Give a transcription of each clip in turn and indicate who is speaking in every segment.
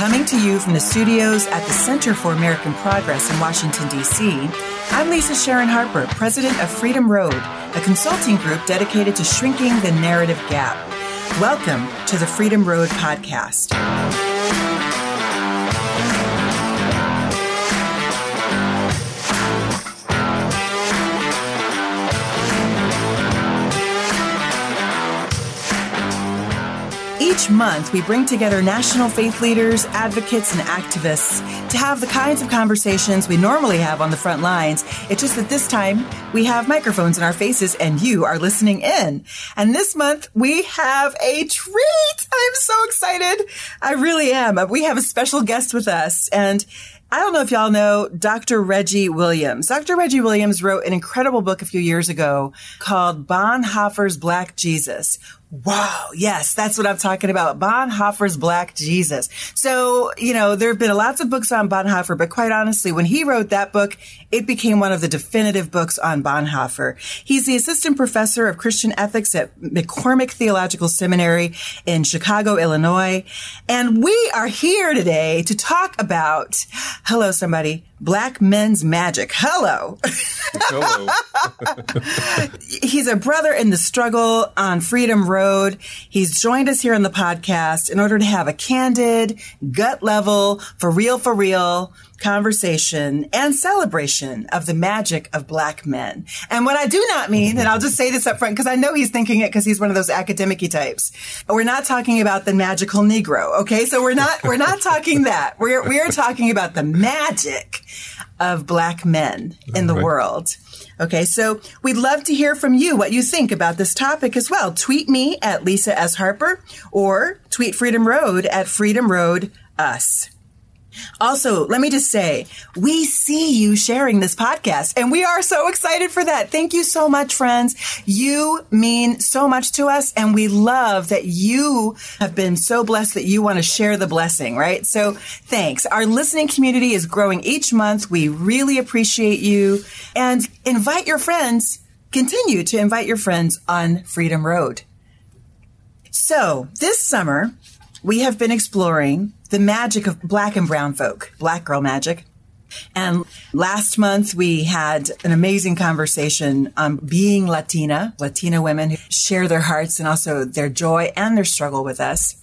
Speaker 1: Coming to you from the studios at the Center for American Progress in Washington, D.C., I'm Lisa Sharon Harper, president of Freedom Road, a consulting group dedicated to shrinking the narrative gap. Welcome to the Freedom Road podcast. Each month, we bring together national faith leaders, advocates, and activists to have the kinds of conversations we normally have on the front lines. It's just that this time we have microphones in our faces and you are listening in. And this month we have a treat. I'm so excited. I really am. We have a special guest with us and I don't know if y'all know Dr. Reggie Williams. Dr. Reggie Williams wrote an incredible book a few years ago called Bonhoeffer's Black Jesus. Wow. Yes, that's what I'm talking about. Bonhoeffer's Black Jesus. So, you know, there have been lots of books on Bonhoeffer, but quite honestly, when he wrote that book, it became one of the definitive books on Bonhoeffer. He's the assistant professor of Christian ethics at McCormick Theological Seminary in Chicago, Illinois. And we are here today to talk about, hello, somebody, Black Men's Magic. Hello. Hello. He's a brother in the struggle on Freedom Road. He's joined us here on the podcast in order to have a candid, gut level, for real, for real conversation and celebration of the magic of black men. And what I do not mean, and I'll just say this up front because I know he's thinking it because he's one of those academic types. We're not talking about the magical Negro. Okay. So we're not, we're not talking that. We're, we are talking about the magic of black men in the right. world. Okay, so we'd love to hear from you what you think about this topic as well. Tweet me at Lisa S. Harper or tweet Freedom Road at Freedom Road Us. Also, let me just say, we see you sharing this podcast and we are so excited for that. Thank you so much, friends. You mean so much to us and we love that you have been so blessed that you want to share the blessing, right? So thanks. Our listening community is growing each month. We really appreciate you and invite your friends. Continue to invite your friends on Freedom Road. So this summer, we have been exploring the magic of black and brown folk, black girl magic. And last month we had an amazing conversation on being Latina, Latina women who share their hearts and also their joy and their struggle with us.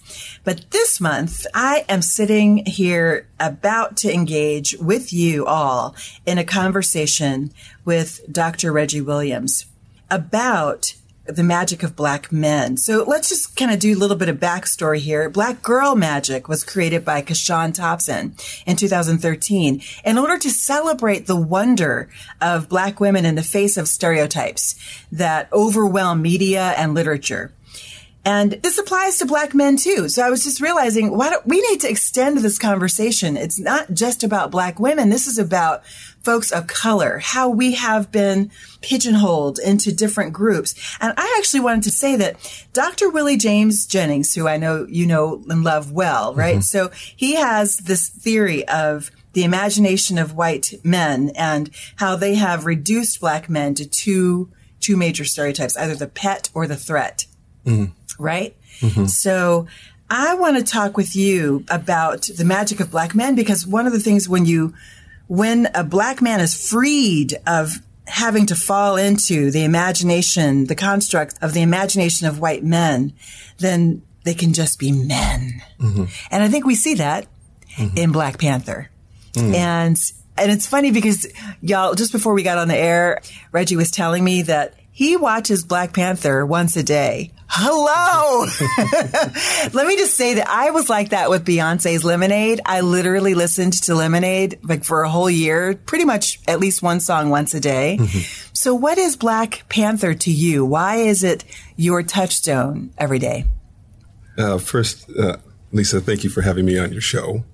Speaker 1: But this month I am sitting here about to engage with you all in a conversation with Dr. Reggie Williams about the magic of black men. So let's just kind of do a little bit of backstory here. Black Girl Magic was created by CaShawn Thompson in 2013 in order to celebrate the wonder of black women in the face of stereotypes that overwhelm media and literature. And this applies to black men too. So I was just realizing why don't we need to extend this conversation. It's not just about black women. This is about folks of color, how we have been pigeonholed into different groups. And I actually wanted to say that Dr. Willie James Jennings, who I know you know and love well, right? Mm-hmm. So he has this theory of the imagination of white men and how they have reduced black men to two two major stereotypes, either the pet or the threat. Mm-hmm right? Mm-hmm. So I want to talk with you about the magic of black men because one of the things when you, when a black man is freed of having to fall into the imagination, the construct of the imagination of white men, then they can just be men. Mm-hmm. And I think we see that mm-hmm. in Black Panther. Mm. And and it's funny because y'all just before we got on the air, Reggie was telling me that he watches Black Panther once a day. Hello. Let me just say that I was like that with Beyonce's Lemonade. I literally listened to Lemonade like for a whole year, pretty much at least one song once a day. Mm-hmm. So what is Black Panther to you? Why is it your touchstone every day?
Speaker 2: Uh, first, uh, Lisa, thank you for having me on your show.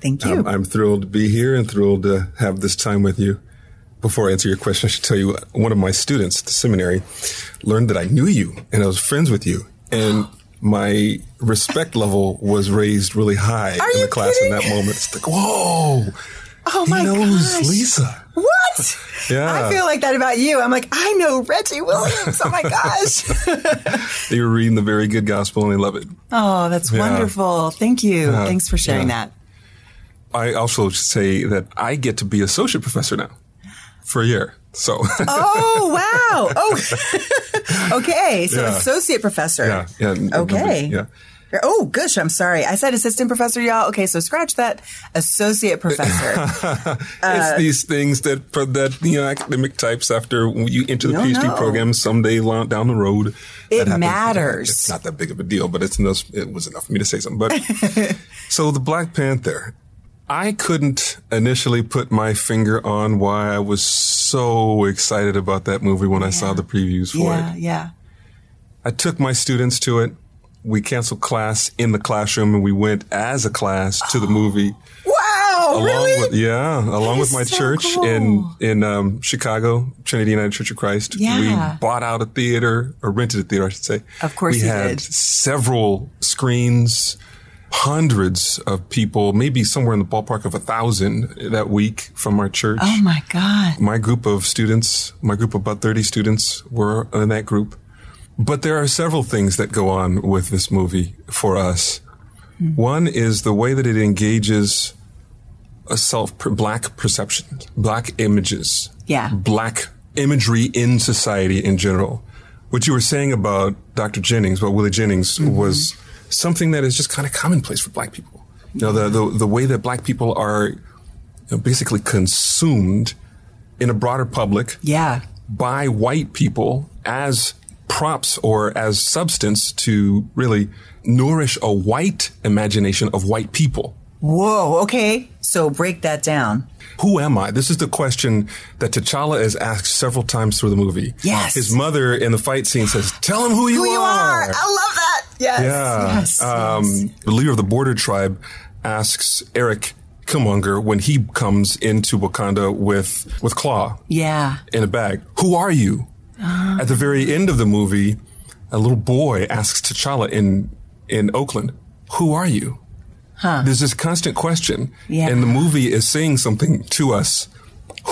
Speaker 1: Thank you.
Speaker 2: Um, I'm thrilled to be here and thrilled to have this time with you before I answer your question, I should tell you one of my students at the seminary learned that I knew you and I was friends with you. And my respect level was raised really high
Speaker 1: Are
Speaker 2: in
Speaker 1: the
Speaker 2: class
Speaker 1: kidding?
Speaker 2: in that moment. It's like, whoa.
Speaker 1: Oh my
Speaker 2: knows
Speaker 1: gosh.
Speaker 2: Lisa.
Speaker 1: What?
Speaker 2: Yeah.
Speaker 1: I feel like that about you. I'm like, I know Reggie Williams. Oh my gosh.
Speaker 2: they were reading the very good gospel and they love it.
Speaker 1: Oh, that's yeah. wonderful. Thank you. Thanks for sharing
Speaker 2: yeah.
Speaker 1: that.
Speaker 2: I also say that I get to be associate professor now for a year. So.
Speaker 1: oh wow! Oh, okay. So
Speaker 2: Yeah.
Speaker 1: associate professor.
Speaker 2: yeah. Yeah.
Speaker 1: Okay.
Speaker 2: Yeah.
Speaker 1: Oh, gosh, I'm sorry. I said assistant professor, y'all. Okay, so scratch that. Associate professor. Uh,
Speaker 2: it's these things that that you know academic types after you enter the
Speaker 1: No,
Speaker 2: PhD
Speaker 1: no.
Speaker 2: program someday down the road.
Speaker 1: It matters.
Speaker 2: It's not that big of a deal, but it's enough, it was enough for me to say something. But so the Black Panther, I couldn't initially put my finger on why I was so excited about that movie when I saw the previews for
Speaker 1: yeah,
Speaker 2: it.
Speaker 1: yeah. Yeah.
Speaker 2: I took my students to it. We canceled class in the classroom and we went as a class to the movie.
Speaker 1: Wow,
Speaker 2: along
Speaker 1: really?
Speaker 2: with yeah, along with my
Speaker 1: so
Speaker 2: church
Speaker 1: cool.
Speaker 2: in in um, Chicago, Trinity United Church of Christ.
Speaker 1: Yeah.
Speaker 2: We bought out a theater or rented a theater, I should say.
Speaker 1: Of course
Speaker 2: we had
Speaker 1: did.
Speaker 2: several screens, hundreds of people, maybe somewhere in the ballpark of a thousand that week from our church.
Speaker 1: oh my God.
Speaker 2: My group of students, my group of about 30 students were in that group. But there are several things that go on with this movie for us. One is the way that it engages a self black perception, black images,
Speaker 1: Yeah.
Speaker 2: black imagery in society in general. What you were saying about Dr. Jennings, about Willie Jennings, mm-hmm. was something that is just kind of commonplace for black people. You know, the, the, the way that black people are you know, basically consumed in a broader public
Speaker 1: Yeah.
Speaker 2: by white people as props or as substance to really nourish a white imagination of white people.
Speaker 1: Whoa. Okay. So break that down.
Speaker 2: Who am I? This is the question that T'Challa is asked several times through the movie.
Speaker 1: Yes.
Speaker 2: His mother in the fight scene says, Tell him who you,
Speaker 1: Who you are. I love that. Yes.
Speaker 2: Yeah.
Speaker 1: Yes.
Speaker 2: um,
Speaker 1: yes.
Speaker 2: The leader of the border tribe asks Eric Killmonger when he comes into Wakanda with, with Klaue
Speaker 1: Yeah.
Speaker 2: in a bag, Who are you? At the very end of the movie, a little boy asks T'Challa in, in Oakland, Who are you? Huh. There's this constant question.
Speaker 1: Yeah.
Speaker 2: And the movie is saying something to us.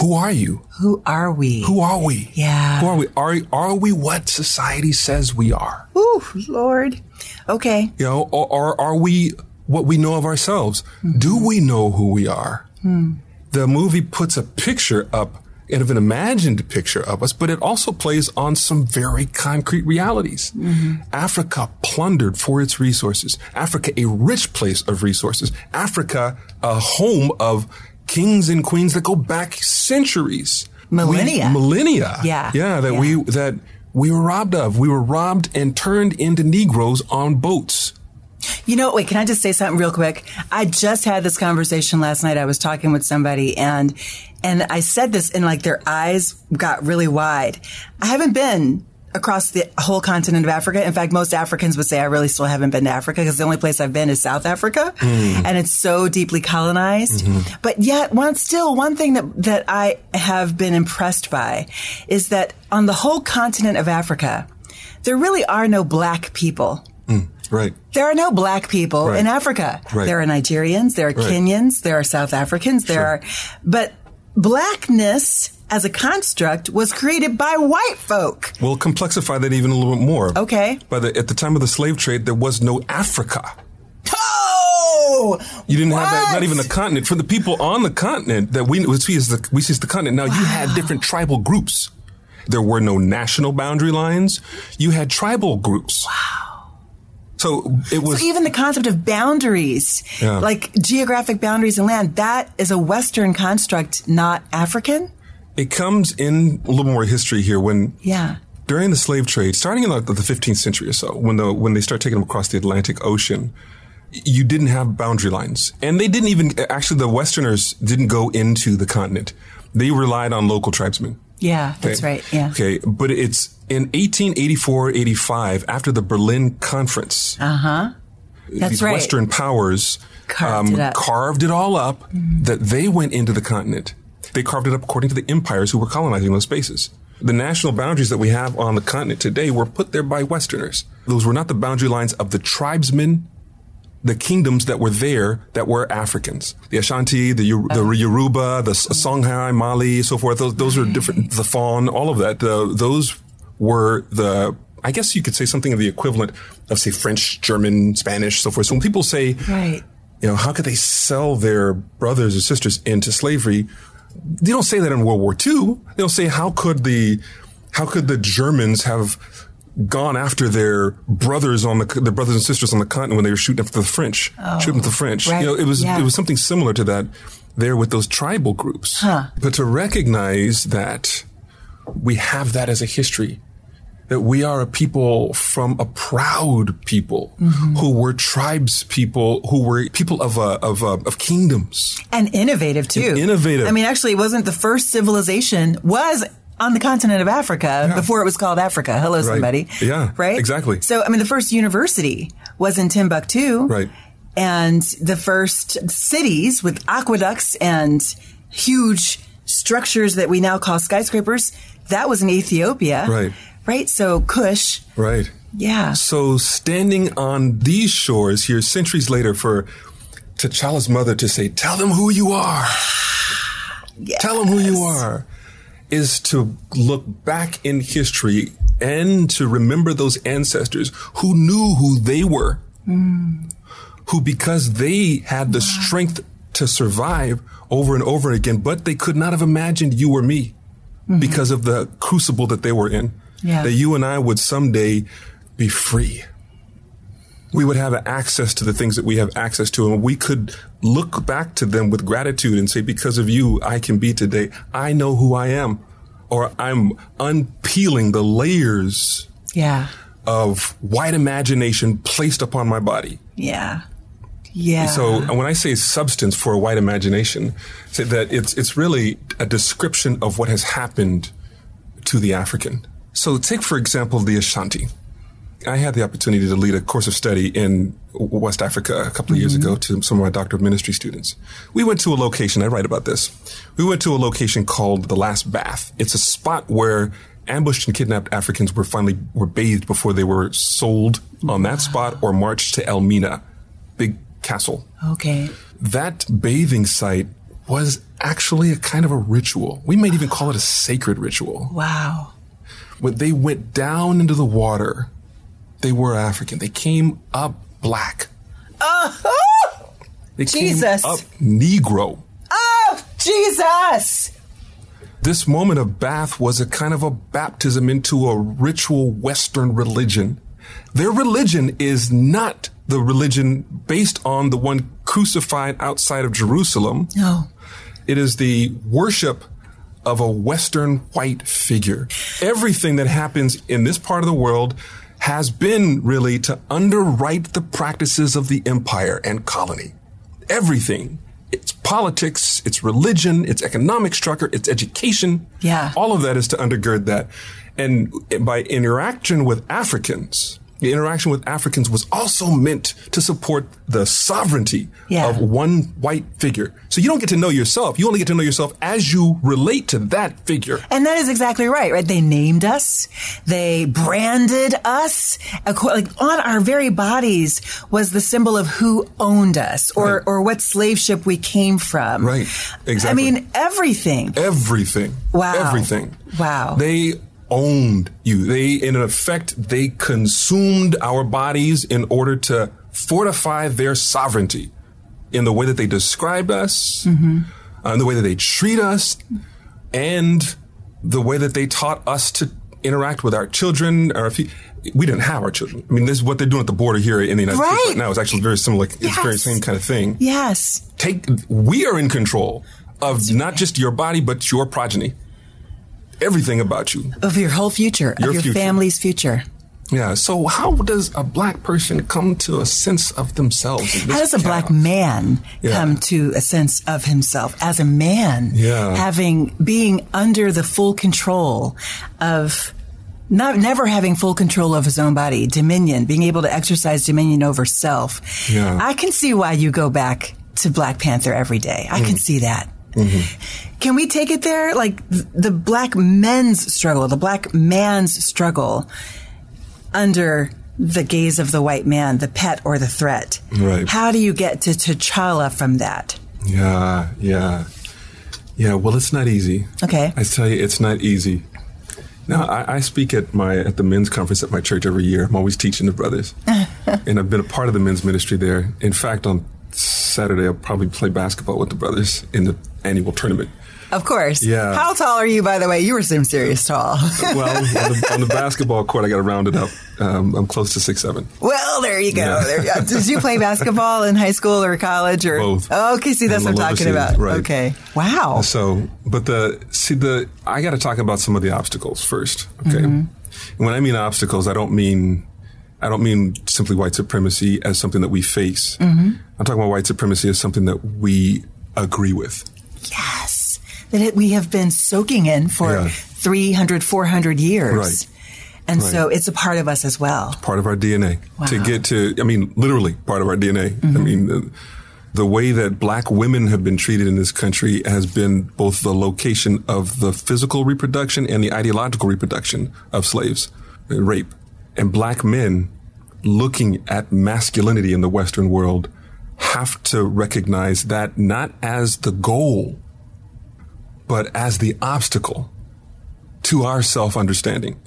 Speaker 2: Who are you?
Speaker 1: Who are we?
Speaker 2: Who are we?
Speaker 1: Yeah.
Speaker 2: Who are we? Are, are we what society says we are?
Speaker 1: Ooh, Lord. Okay.
Speaker 2: You know, or, or are we what we know of ourselves? Mm-hmm. Do we know who we are? Hmm. The movie puts a picture up, and of an imagined picture of us, but it also plays on some very concrete realities. Mm-hmm. Africa plundered for its resources. Africa, a rich place of resources. Africa, a home of kings and queens that go back centuries. We-
Speaker 1: Millennia.
Speaker 2: millennia.
Speaker 1: Yeah.
Speaker 2: Yeah, that
Speaker 1: Yeah.
Speaker 2: we that we were robbed of. We were robbed and turned into Negroes on boats.
Speaker 1: You know, wait, can I just say something real quick? I just had this conversation last night. I was talking with somebody and, and I said this and like their eyes got really wide. I haven't been across the whole continent of Africa. In fact, most Africans would say I really still haven't been to Africa because the only place I've been is South Africa hmm. and it's so deeply colonized. Mm-hmm. But yet one, still one thing that, that I have been impressed by is that on the whole continent of Africa, there really are no black people.
Speaker 2: Mm, right.
Speaker 1: There are no black people
Speaker 2: Right.
Speaker 1: in Africa.
Speaker 2: Right.
Speaker 1: There are Nigerians, there are
Speaker 2: Right.
Speaker 1: Kenyans, there are South Africans, there
Speaker 2: Sure.
Speaker 1: are, but blackness as a construct was created by white folk.
Speaker 2: We'll complexify that even a little bit more.
Speaker 1: Okay.
Speaker 2: By the at the time of the slave trade, there was no Africa.
Speaker 1: Oh!
Speaker 2: You didn't have that,
Speaker 1: What?
Speaker 2: not even a continent. For the people on the continent that we we see as the we see as the continent, now you had different tribal groups. There were no national boundary lines. You had tribal groups. Wow. So it was
Speaker 1: So even the concept of boundaries,
Speaker 2: Yeah.
Speaker 1: like geographic boundaries and land, that is a Western construct, not African?
Speaker 2: It comes in a little more history here when
Speaker 1: Yeah.
Speaker 2: during the slave trade, starting in like the 15th century or so, when the when they start taking them across the Atlantic Ocean, you didn't have boundary lines, and they didn't even actually the Westerners didn't go into the continent. They relied on local tribesmen.
Speaker 1: Yeah, that's
Speaker 2: Okay.
Speaker 1: right. Yeah.
Speaker 2: Okay, but it's in 1884, 85, after the Berlin Conference.
Speaker 1: Uh huh. That's
Speaker 2: these
Speaker 1: right.
Speaker 2: Western powers um,
Speaker 1: it
Speaker 2: carved it all up that they went into the continent. They carved it up according to the empires who were colonizing those spaces. The national boundaries that we have on the continent today were put there by Westerners. Those were not the boundary lines of the tribesmen, the kingdoms that were there that were Africans. The Ashanti, the, Yor- the Yoruba, the Songhai, Mali, so forth. Those, those are different. The Fon, all of that. The, those were the, I guess you could say something of the equivalent of say French, German, Spanish, so forth. So when people say
Speaker 1: Right.
Speaker 2: You know, how could they sell their brothers or sisters into slavery? They don't say that in World War II. They don't say how could the how could the Germans have gone after their brothers on the their brothers and sisters on the continent when they were shooting after the French,
Speaker 1: Oh,
Speaker 2: shooting at the French.
Speaker 1: right.
Speaker 2: You know, it was
Speaker 1: Yeah.
Speaker 2: it was something similar to that there with those tribal groups. But to recognize that we have that as a history. That we are a people from a proud people who were tribes people, who were people of uh, of uh, of kingdoms.
Speaker 1: and innovative too.
Speaker 2: And innovative.
Speaker 1: I mean, actually, it wasn't the first civilization was on the continent of Africa before it was called Africa. Hello, somebody.
Speaker 2: Yeah,
Speaker 1: Right.
Speaker 2: exactly.
Speaker 1: So, I mean, the first university was in Timbuktu.
Speaker 2: Right.
Speaker 1: And the first cities with aqueducts and huge structures that we now call skyscrapers, that was in Ethiopia.
Speaker 2: Right.
Speaker 1: Right. So, Kush.
Speaker 2: Right.
Speaker 1: Yeah.
Speaker 2: So standing on these shores here centuries later for T'Challa's mother to say, tell them who you are. Tell them who you are is to look back in history and to remember those ancestors who knew who they were, mm. who because they had the strength to survive over and over again, but they could not have imagined you or me mm-hmm. because of the crucible that they were in.
Speaker 1: Yeah.
Speaker 2: That you and I would someday be free. We would have access to the things that we have access to, and we could look back to them with gratitude and say, because of you, I can be today. I know who I am, or I'm unpeeling the layers
Speaker 1: Yeah.
Speaker 2: of white imagination placed upon my body.
Speaker 1: Yeah. Yeah.
Speaker 2: So when I say substance for a white imagination, say that it's it's really a description of what has happened to the African. So take for example the Ashanti. I had the opportunity to lead a course of study in West Africa a couple of years mm-hmm. ago to some of my doctor of ministry students. We went to a location, I write about this. We went to a location called the Last Bath. It's a spot where ambushed and kidnapped Africans were finally were bathed before they were sold on that spot or marched to Elmina, big castle
Speaker 1: okay.
Speaker 2: that bathing site was actually a kind of a ritual. We might even call it a sacred ritual.
Speaker 1: Wow.
Speaker 2: When they went down into the water, they were African. They came up black. Uh-huh. They
Speaker 1: Jesus.
Speaker 2: came up Negro.
Speaker 1: Oh, Jesus.
Speaker 2: This moment of bath was a kind of a baptism into a ritual Western religion. Their religion is not the religion based on the one crucified outside of Jerusalem.
Speaker 1: No.
Speaker 2: It is the worship of a Western white figure. Everything that happens in this part of the world has been really to underwrite the practices of the empire and colony. Everything. It's politics, it's religion, it's economic structure, it's education.
Speaker 1: Yeah.
Speaker 2: All of that is to undergird that. And by interaction with Africans, the interaction with Africans was also meant to support the sovereignty
Speaker 1: Yeah.
Speaker 2: of one white figure. So you don't get to know yourself. You only get to know yourself as you relate to that figure.
Speaker 1: And that is exactly right, right? They named us. They branded us. Like on our very bodies was the symbol of who owned us or,
Speaker 2: Right.
Speaker 1: or what slave ship we came from.
Speaker 2: Right. Exactly.
Speaker 1: I mean, everything.
Speaker 2: Everything.
Speaker 1: Wow.
Speaker 2: Everything.
Speaker 1: Wow.
Speaker 2: They owned you. They, in effect, they consumed our bodies in order to fortify their sovereignty in the way that they describe us,
Speaker 1: Mm-hmm.
Speaker 2: uh, in the way that they treat us, and the way that they taught us to interact with our children. Or if we didn't have our children. I mean, this is what they're doing at the border here in the United States
Speaker 1: Right.
Speaker 2: right now. It's actually very similar. It's very same kind of thing
Speaker 1: Yes.
Speaker 2: take we are in control of not just your body but your progeny everything about you
Speaker 1: Of your whole future,
Speaker 2: Your
Speaker 1: of your
Speaker 2: future.
Speaker 1: family's future.
Speaker 2: yeah so how does a black person come to a sense of themselves
Speaker 1: How does a black man
Speaker 2: Yeah.
Speaker 1: come to a sense of himself as a man?
Speaker 2: Yeah.
Speaker 1: Having, being under the full control of, not, never having full control of his own body, dominion, being able to exercise dominion over self.
Speaker 2: Yeah.
Speaker 1: I can see why you go back to Black Panther every day. I
Speaker 2: Mm.
Speaker 1: can see that.
Speaker 2: Mm-hmm.
Speaker 1: Can we take it there? Like the black men's struggle, the black man's struggle under the gaze of the white man, the pet or the threat.
Speaker 2: Right.
Speaker 1: How do you get to T'Challa from that?
Speaker 2: yeah yeah yeah well it's not easy
Speaker 1: Okay.
Speaker 2: i tell you it's not easy now I, I speak at my at the men's conference at my church every year i'm always teaching the brothers and i've been a part of the men's ministry there in fact on Saturday I'll probably play basketball with the brothers in the annual tournament.
Speaker 1: Of course.
Speaker 2: Yeah.
Speaker 1: How tall are you, by the way? You were some serious tall.
Speaker 2: well, on the, on the, basketball court, I got to round it up. Um, I'm close to six seven.
Speaker 1: Well, there you go. Yeah. There. Did you play basketball in high school or college or
Speaker 2: both?
Speaker 1: Oh, okay, see, that's what I'm talking about. Right. Okay. Wow.
Speaker 2: So, but the see the I got to talk about some of the obstacles first. Okay. Mm-hmm. When I mean obstacles, I don't mean I don't mean simply white supremacy as something that we face. Mm-hmm. I'm talking about white supremacy as something that we agree with.
Speaker 1: Yes. That it, we have been soaking in for yeah. 300, 400 years.
Speaker 2: Right.
Speaker 1: And right. so it's a part of us as well.
Speaker 2: It's part of our DNA. Wow. To get to, I mean, literally part of our DNA. Mm-hmm. I mean, the, the way that black women have been treated in this country has been both the location of the physical reproduction and the ideological reproduction of slaves, rape and black men looking at masculinity in the Western world have to recognize that not as the goal, but as the obstacle to our self understanding.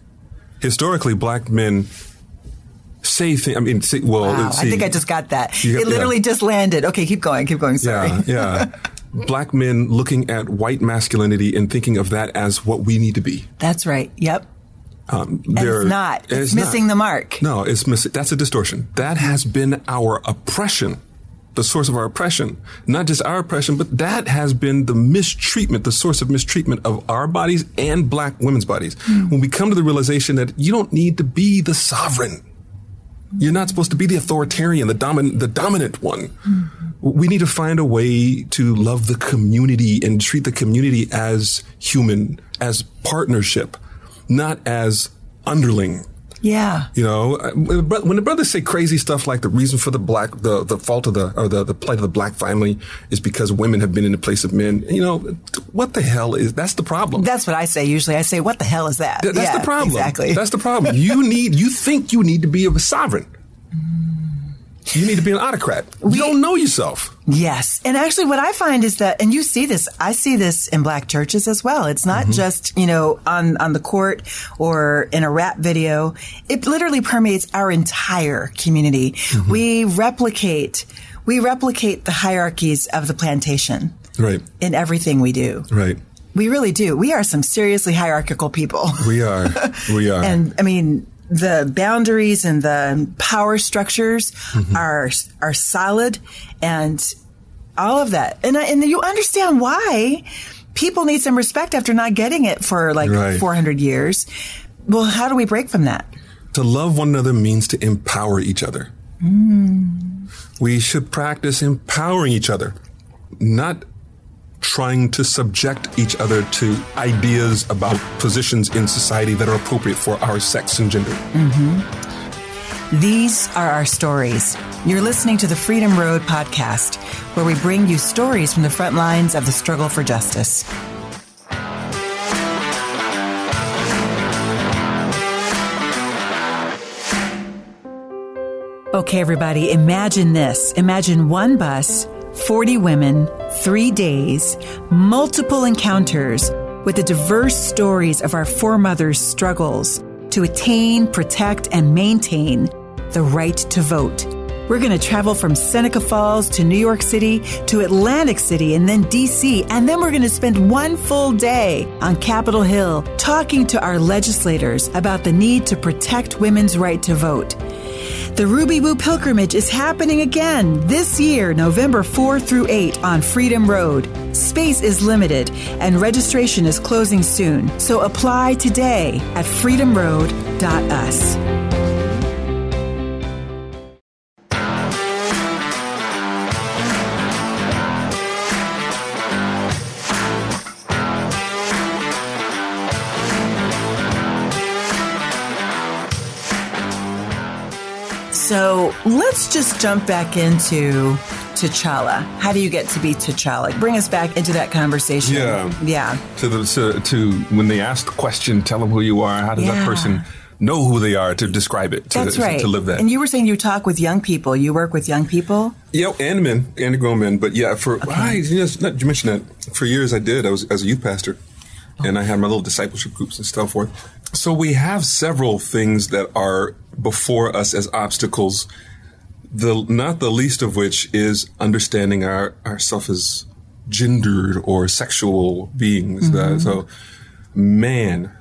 Speaker 2: Historically, black men say things. I mean, say, well,
Speaker 1: wow,
Speaker 2: see,
Speaker 1: I think I just got that. It literally yeah. just landed. Okay, keep going, keep going. Sorry.
Speaker 2: Yeah, yeah. black men looking at white masculinity and thinking of that as what we need to be.
Speaker 1: That's right. Yep. Um, it's not. It's, it's missing not. the mark.
Speaker 2: No, it's missing. That's a distortion. That has been our oppression, the source of our oppression. Not just our oppression, but that has been the mistreatment, the source of mistreatment of our bodies and black women's bodies. Mm. When we come to the realization that you don't need to be the sovereign. You're not supposed to be the authoritarian, the dominant, the dominant one. Mm. We need to find a way to love the community and treat the community as human, as partnership not as underling.
Speaker 1: Yeah.
Speaker 2: You know, when the brothers say crazy stuff like the reason for the black, the, the fault of the, or the, the plight of the black family is because women have been in the place of men, you know, what the hell is, that's the problem.
Speaker 1: That's what I say usually. I say, what the hell is that?
Speaker 2: Th- that's
Speaker 1: yeah,
Speaker 2: the problem.
Speaker 1: Exactly.
Speaker 2: That's the problem. you need, you think you need to be a sovereign. You need to be an autocrat. You we, don't know yourself.
Speaker 1: Yes. And actually what I find is that and you see this, I see this in black churches as well. It's not mm-hmm. just, you know, on on the court or in a rap video. It literally permeates our entire community. Mm-hmm. We replicate we replicate the hierarchies of the plantation.
Speaker 2: Right.
Speaker 1: In everything we do.
Speaker 2: Right.
Speaker 1: We really do. We are some seriously hierarchical people.
Speaker 2: We are. We are.
Speaker 1: and I mean, the boundaries and the power structures mm-hmm. are are solid and all of that. And and you understand why people need some respect after not getting it for like right. 400 years. Well, how do we break from that?
Speaker 2: To love one another means to empower each other. Mm. We should practice empowering each other, not trying to subject each other to ideas about positions in society that are appropriate for our sex and gender.
Speaker 1: Mm-hmm. These are our stories. You're listening to the Freedom Road podcast, where we bring you stories from the front lines of the struggle for justice. Okay, everybody, imagine this. Imagine one bus 40 women, three days, multiple encounters with the diverse stories of our foremothers' struggles to attain, protect, and maintain the right to vote. We're going to travel from Seneca Falls to New York City to Atlantic City and then DC. And then we're going to spend one full day on Capitol Hill talking to our legislators about the need to protect women's right to vote. The Ruby Woo pilgrimage is happening again this year, November 4 through 8 on Freedom Road. Space is limited and registration is closing soon, so apply today at freedomroad.us. So let's just jump back into T'Challa. How do you get to be T'Challa? Bring us back into that conversation.
Speaker 2: Yeah.
Speaker 1: Yeah.
Speaker 2: To the to, to when they ask the question, tell them who you are. How does yeah. that person know who they are to describe it? To,
Speaker 1: That's right.
Speaker 2: To live that.
Speaker 1: And you were saying you talk with young people. You work with young people.
Speaker 2: Yeah, and men, and grown men. But yeah, for okay. I, you know, not, you mentioned that for years I did. I was as a youth pastor, oh. and I had my little discipleship groups and stuff. forth. So we have several things that are before us as obstacles The not the least of which is understanding our ourself as gendered or sexual beings. That, so, man,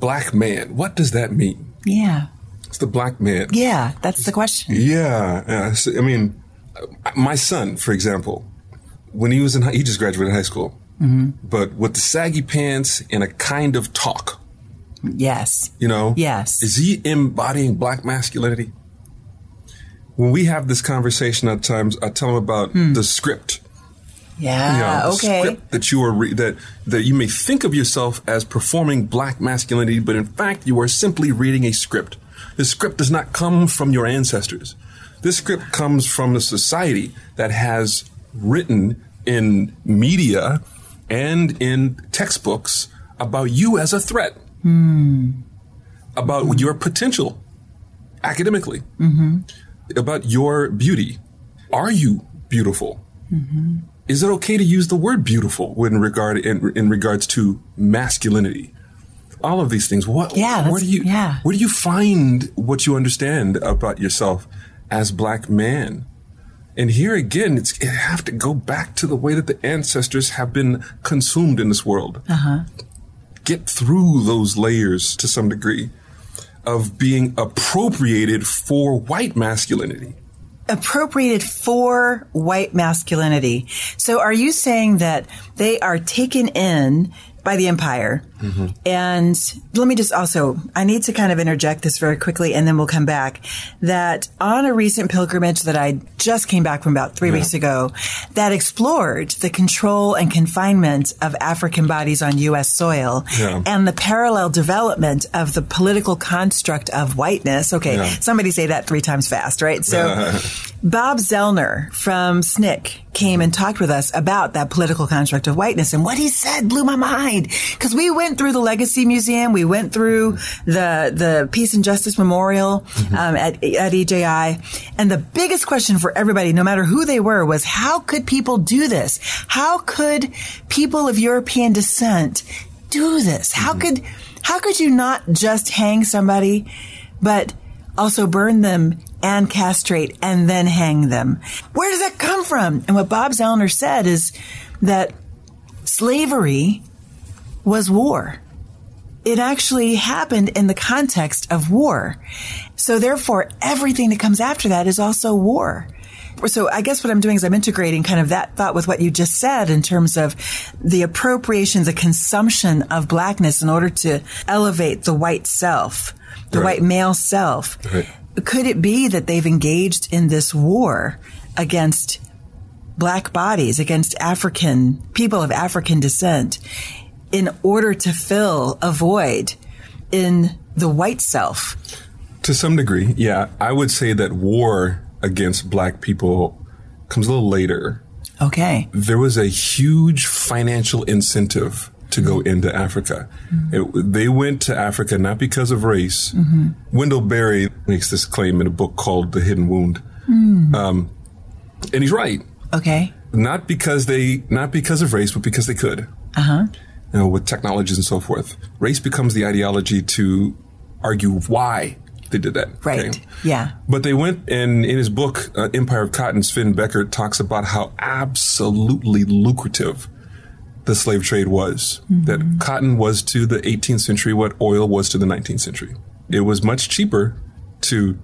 Speaker 2: black man. What does that mean?
Speaker 1: Yeah.
Speaker 2: It's the black man.
Speaker 1: Yeah, that's the question.
Speaker 2: Yeah, uh, so, I mean, my son, for example, when he was in, high, he just graduated high school, but with the saggy pants and a kind of talk,
Speaker 1: Yes.
Speaker 2: you know,
Speaker 1: Yes.
Speaker 2: is he embodying black masculinity? When we have this conversation at times, I tell him about the script. you know,
Speaker 1: Yeah.
Speaker 2: the
Speaker 1: Hmm. okay.
Speaker 2: script that you are re- that that you may think of yourself as performing black masculinity, but in fact you are simply reading a script. The script does not come from your ancestors. This script comes from a society that has written in media and in textbooks about you as a threat, Hmm. about your potential academically, mm-hmm. about your beauty. Are you beautiful? Mm-hmm. is it okay to use the word beautiful when regard in, in regards to masculinity? All of these things. What?
Speaker 1: Yeah,
Speaker 2: Where do you?
Speaker 1: yeah.
Speaker 2: Where do you find what you understand about yourself as black man? And here again, it's it have to go back to the way that the ancestors have been consumed in this world.
Speaker 1: Uh-huh.
Speaker 2: Get through those layers to some degree of being appropriated for white masculinity.
Speaker 1: appropriated for white masculinity. So are you saying that they are taken in by the empire? And let me just also, I need to kind of interject this very quickly and then we'll come back. That on a recent pilgrimage that I just came back from about three weeks ago, that explored the control and confinement of African bodies on U.S. soil
Speaker 2: Yeah.
Speaker 1: and the parallel development of the political construct of whiteness. Okay,
Speaker 2: Yeah.
Speaker 1: somebody say that three times fast, right? So Bob Zellner from SNCC came and talked with us about that political construct of whiteness. And what he said blew my mind. Because we went through the Legacy Museum, we went through the, the Peace and Justice Memorial um, at, at EJI. And the biggest question for everybody, no matter who they were, was how could people do this? How could people of European descent do this? How could, how could you not just hang somebody, but also burn them and castrate and then hang them. Where does that come from? And what Bob Zellner said is that slavery was war. It actually happened in the context of war. So therefore, everything that comes after that is also war. So I guess what I'm doing is I'm integrating kind of that thought with what you just said in terms of the appropriation, the consumption of blackness in order to elevate the white self, the
Speaker 2: Right.
Speaker 1: white male self.
Speaker 2: Right.
Speaker 1: Could it be that they've engaged in this war against black bodies, against African people of African descent in order to fill a void in the white self?
Speaker 2: To some degree, yeah. I would say that war against black people comes a little later.
Speaker 1: Okay.
Speaker 2: There was a huge financial incentive to go into Africa. It- they went to Africa not because of race. Wendell Berry makes this claim in a book called The Hidden Wound. Um, and he's right.
Speaker 1: Okay.
Speaker 2: Not because they, not because of race, but because they could.
Speaker 1: Uh huh.
Speaker 2: you know, with technologies and so forth. Race becomes the ideology to argue why they did that.
Speaker 1: Right. Yeah.
Speaker 2: But they went, and in his book, uh, Empire of Cotton, Sven Beckert talks about how absolutely lucrative the slave trade was. That mm-hmm. cotton was to the 18th century what oil was to the 19th century. It was much cheaper to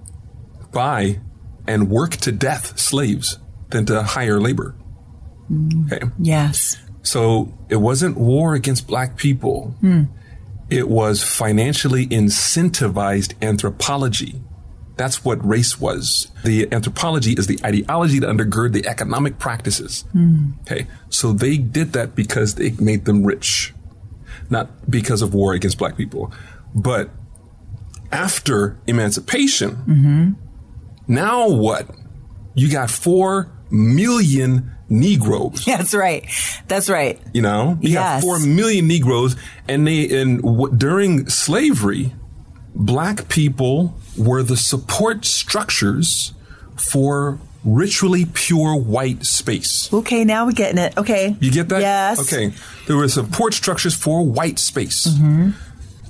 Speaker 2: buy and work to death slaves than to hire labor. Mm-hmm. Okay.
Speaker 1: Yes.
Speaker 2: So it wasn't war against black people. Hmm. It was financially incentivized anthropology. That's what race was. The anthropology is the ideology that undergird the economic practices. Hmm. Okay. So they did that because they made them rich, not because of war against black people. But after emancipation, mm-hmm. now what? You got four million Negroes.
Speaker 1: That's right. That's right.
Speaker 2: You know, you
Speaker 1: Yes.
Speaker 2: got four million Negroes, and they and w- during slavery, black people were the support structures for ritually pure white space.
Speaker 1: Okay, now we're getting it. Okay.
Speaker 2: You get that?
Speaker 1: Yes.
Speaker 2: Okay. There were support structures for white space.
Speaker 1: Mm-hmm.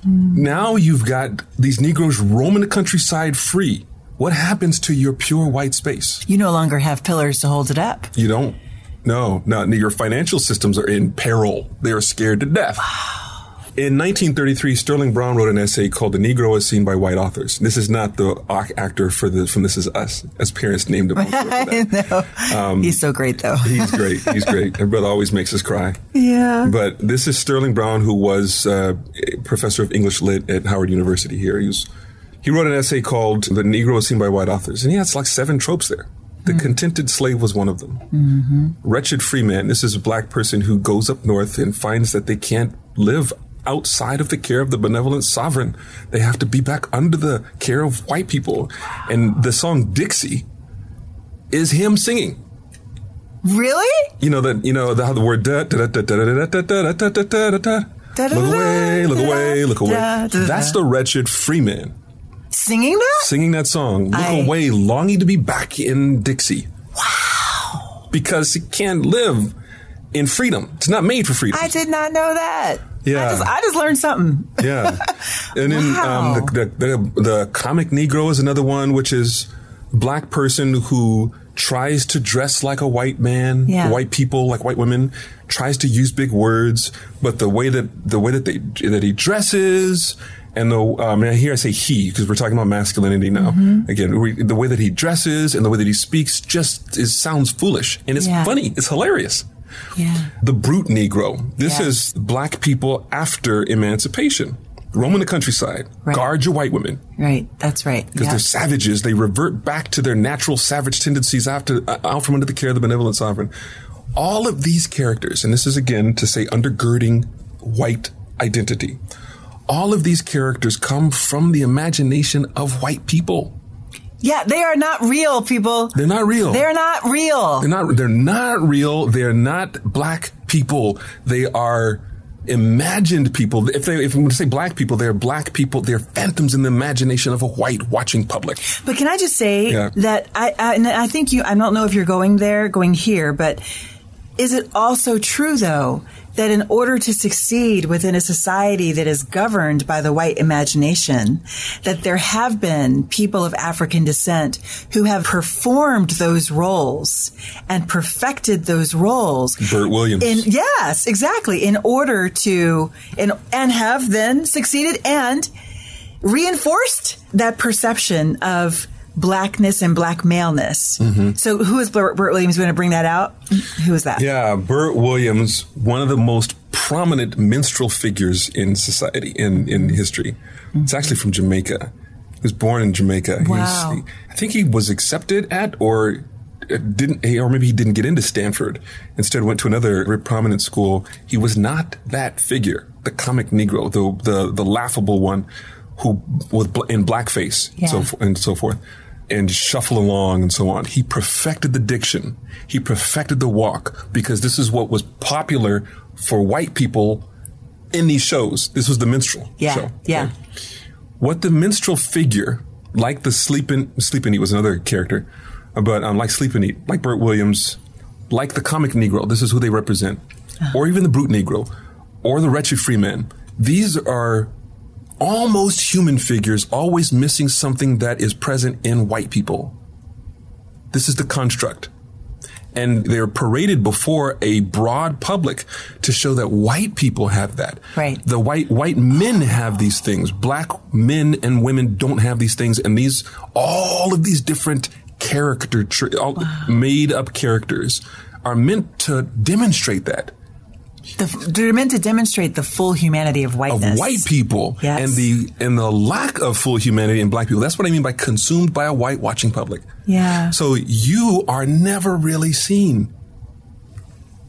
Speaker 2: Now you've got these Negroes roaming the countryside free what happens to your pure white space?
Speaker 1: You no longer have pillars to hold it up.
Speaker 2: You don't. No, no. Your financial systems are in peril. They are scared to death. In 1933, Sterling Brown wrote an essay called "The Negro as Seen by White Authors." This is not the ac- actor for the from "This Is Us," as parents named him.
Speaker 1: I know. Um, he's so great, though.
Speaker 2: He's great. He's great. My brother always makes us cry.
Speaker 1: Yeah.
Speaker 2: But this is Sterling Brown, who was uh, a professor of English lit at Howard University here. He was he wrote an essay called "The Negro as Seen by White Authors," and he has like seven tropes there. The mm. contented slave was one of them. Mm-hmm. Wretched free man. This is a black person who goes up north and finds that they can't live outside of the care of the benevolent sovereign. They have to be back under the care of white people. And the song Dixie is him singing.
Speaker 1: Really?
Speaker 2: You know that you know the, how the word da da da da da da da da da da da da da. Look away, look away, look away. That's the wretched free man
Speaker 1: Singing that?
Speaker 2: singing that song. Look away, longing to be back in Dixie. Wow. Because he can't live in freedom. It's not made for freedom.
Speaker 1: I did not know that.
Speaker 2: Yeah.
Speaker 1: I just, I just learned something.
Speaker 2: Yeah. And then
Speaker 1: Wow.
Speaker 2: um, the, the, the, the comic Negro is another one, which is black person who tries to dress like a white man,
Speaker 1: Yeah.
Speaker 2: white people, like white women, tries to use big words, but the way that the way that they that he dresses and the um, and here I say he because we're talking about masculinity now.
Speaker 1: Mm-hmm.
Speaker 2: Again, we, the way that he dresses and the way that he speaks just is sounds foolish and it's
Speaker 1: Yeah.
Speaker 2: funny. It's hilarious.
Speaker 1: Yeah.
Speaker 2: The brute Negro. This
Speaker 1: Yeah.
Speaker 2: is black people after emancipation. Roam in the countryside.
Speaker 1: Right.
Speaker 2: Guard your white women
Speaker 1: Right. That's right.
Speaker 2: because
Speaker 1: Yeah.
Speaker 2: they're savages. They revert back to their natural savage tendencies after uh, out from under the care of the benevolent sovereign. All of these characters, and this is again to say undergirding white identity. All of these characters come from the imagination of white people.
Speaker 1: Yeah, they are not real, people.
Speaker 2: They're not real.
Speaker 1: They're not real.
Speaker 2: They're not. They're not real. They're not black people. They are imagined people. If they, if we say black people, they're black people. They're phantoms in the imagination of a white watching public.
Speaker 1: But can I just say
Speaker 2: Yeah.
Speaker 1: that I, I, and I think you, I don't know if you're going there, going here, but is it also true though that in order to succeed within a society that is governed by the white imagination, that there have been people of African descent who have performed those roles and perfected those roles
Speaker 2: Bert Williams.
Speaker 1: in yes, exactly. In order to and and have then succeeded and reinforced that perception of blackness and black maleness. So who is Bert, Bert Williams going to bring that out? Who is that?
Speaker 2: Yeah, Bert Williams, one of the most prominent minstrel figures in society in in history. It's actually from Jamaica. He was born in Jamaica. He was-
Speaker 1: Wow.
Speaker 2: he- I think he was accepted at or uh, didn't, or maybe he didn't get into Stanford. Instead, went to another prominent school. He was not that figure, the comic Negro, the the the laughable one, who was in blackface
Speaker 1: Yeah.
Speaker 2: so and so forth, and shuffle along and so on. He perfected the diction. He perfected the walk because this is what was popular for white people in these shows. This was the minstrel
Speaker 1: Yeah,
Speaker 2: show.
Speaker 1: yeah.
Speaker 2: What the minstrel figure, like the Sleepin' Sleepin' Eat was another character, but um, like Sleepin' Eat, like Bert Williams, like the comic Negro, this is who they represent, or even the brute Negro, or the wretched free man. These are almost human figures, always missing something that is present in white people. This is the construct. And they're paraded before a broad public to show that white people have that.
Speaker 1: Right.
Speaker 2: The white white men have these things. Black men and women don't have these things. And these all of these different character tra- all made up characters are meant to demonstrate that
Speaker 1: The, they're meant to demonstrate the full humanity of whiteness, of
Speaker 2: white people
Speaker 1: Yes.
Speaker 2: and the and the lack of full humanity in black people. That's what I mean by consumed by a white watching public.
Speaker 1: Yeah.
Speaker 2: So you are never really seen.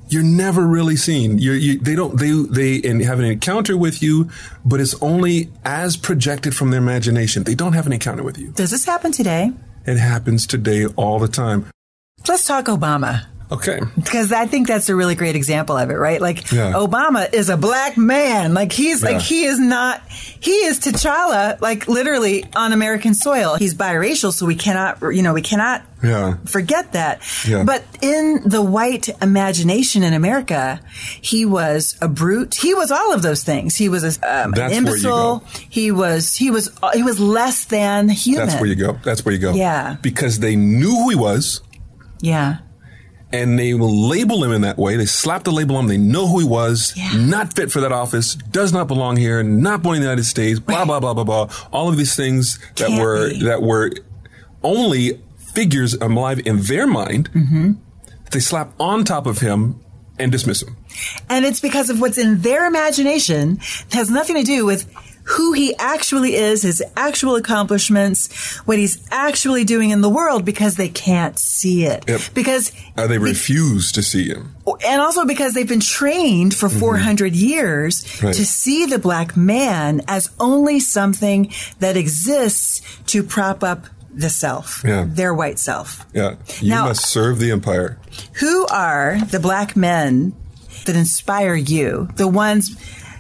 Speaker 2: You're never really seen. You're, you, they don't. They they and have an encounter with you, but it's only as projected from their imagination. They don't have an encounter with you.
Speaker 1: Does this happen today?
Speaker 2: It happens today all the time.
Speaker 1: Let's talk Obama.
Speaker 2: Okay.
Speaker 1: Because I think that's a really great example of it, right? Like
Speaker 2: Yeah.
Speaker 1: Obama is a black man. Like he's
Speaker 2: Yeah.
Speaker 1: like he is not he is T'Challa, like literally on American soil. He's biracial, so we cannot you know, we cannot
Speaker 2: Yeah.
Speaker 1: forget that. But in the white imagination in America, he was a brute. He was all of those things. He was a, um, an
Speaker 2: That's where you
Speaker 1: imbecile. He was he was he was less than human.
Speaker 2: That's where you go. That's where you go.
Speaker 1: Yeah.
Speaker 2: Because they knew who he was
Speaker 1: Yeah.
Speaker 2: And they will label him in that way. They slap the label on him. They know who he was.
Speaker 1: Yeah.
Speaker 2: Not fit for that office. Does not belong here. Not born in the United States. Blah, blah, blah, blah, blah. All of these things that
Speaker 1: Can't
Speaker 2: were,
Speaker 1: be.
Speaker 2: that were only figures alive in their mind.
Speaker 1: Mm-hmm.
Speaker 2: They slap on top of him and dismiss him.
Speaker 1: And it's because of what's in their imagination It has nothing to do with who he actually is, his actual accomplishments, what he's actually doing in the world because they can't see it.
Speaker 2: Yep.
Speaker 1: Because
Speaker 2: Uh, they refuse to see him.
Speaker 1: and also because they've been trained for 400 years
Speaker 2: Mm-hmm. Right.
Speaker 1: to see the black man as only something that exists to prop up the self,
Speaker 2: Yeah.
Speaker 1: their white self.
Speaker 2: Yeah. You
Speaker 1: Now-
Speaker 2: must serve the empire.
Speaker 1: Who are the black men that inspire you? The ones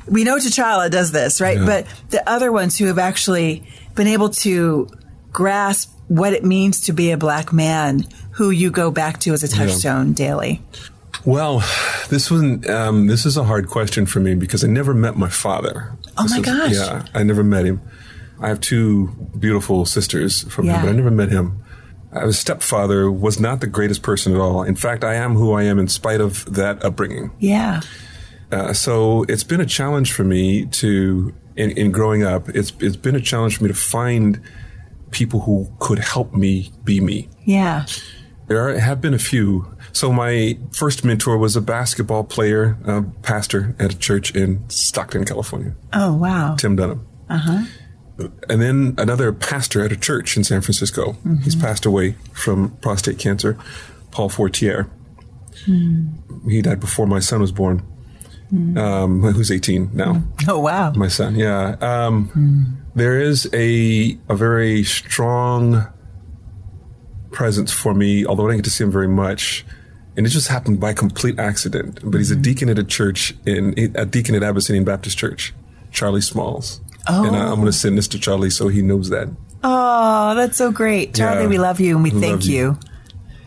Speaker 1: we know T'Challa does this, right?
Speaker 2: Yeah.
Speaker 1: But the other ones who have actually been able to grasp what it means to be a black man, who you go back to as a touchstone daily.
Speaker 2: Well, this one, um, this is a hard question for me because I never met my father.
Speaker 1: Oh
Speaker 2: This
Speaker 1: my
Speaker 2: is-
Speaker 1: gosh.
Speaker 2: Yeah, I never met him. I have two beautiful sisters from
Speaker 1: Yeah.
Speaker 2: him, but I never met him. Uh, His stepfather was not the greatest person at all. In fact, I am who I am in spite of that upbringing.
Speaker 1: Yeah.
Speaker 2: Uh, so it's been a challenge for me to, in, in growing up, it's it's been a challenge for me to find people who could help me be me.
Speaker 1: Yeah.
Speaker 2: There are, have been a few. So my first mentor was a basketball player, uh, pastor at a church in Stockton, California,
Speaker 1: Oh, wow.
Speaker 2: Tim Dunham. Uh-huh. And then another pastor at a church in San Francisco. He's passed away from prostate cancer, Paul Fortier. He died before my son was born, Mm. um, who's 18 now mm.
Speaker 1: Oh, wow.
Speaker 2: my son. Yeah. Um, mm. there is a a very strong presence for me, although I didn't get to see him very much. And it just happened by complete accident. But he's a mm-hmm. deacon at a church in a deacon at Abyssinian Baptist Church, Charlie Smalls.
Speaker 1: Uh, oh.
Speaker 2: And I, I'm going to send this to Charlie so he knows that.
Speaker 1: Oh, that's so great. Charlie,
Speaker 2: Yeah.
Speaker 1: we love you and we thank
Speaker 2: you.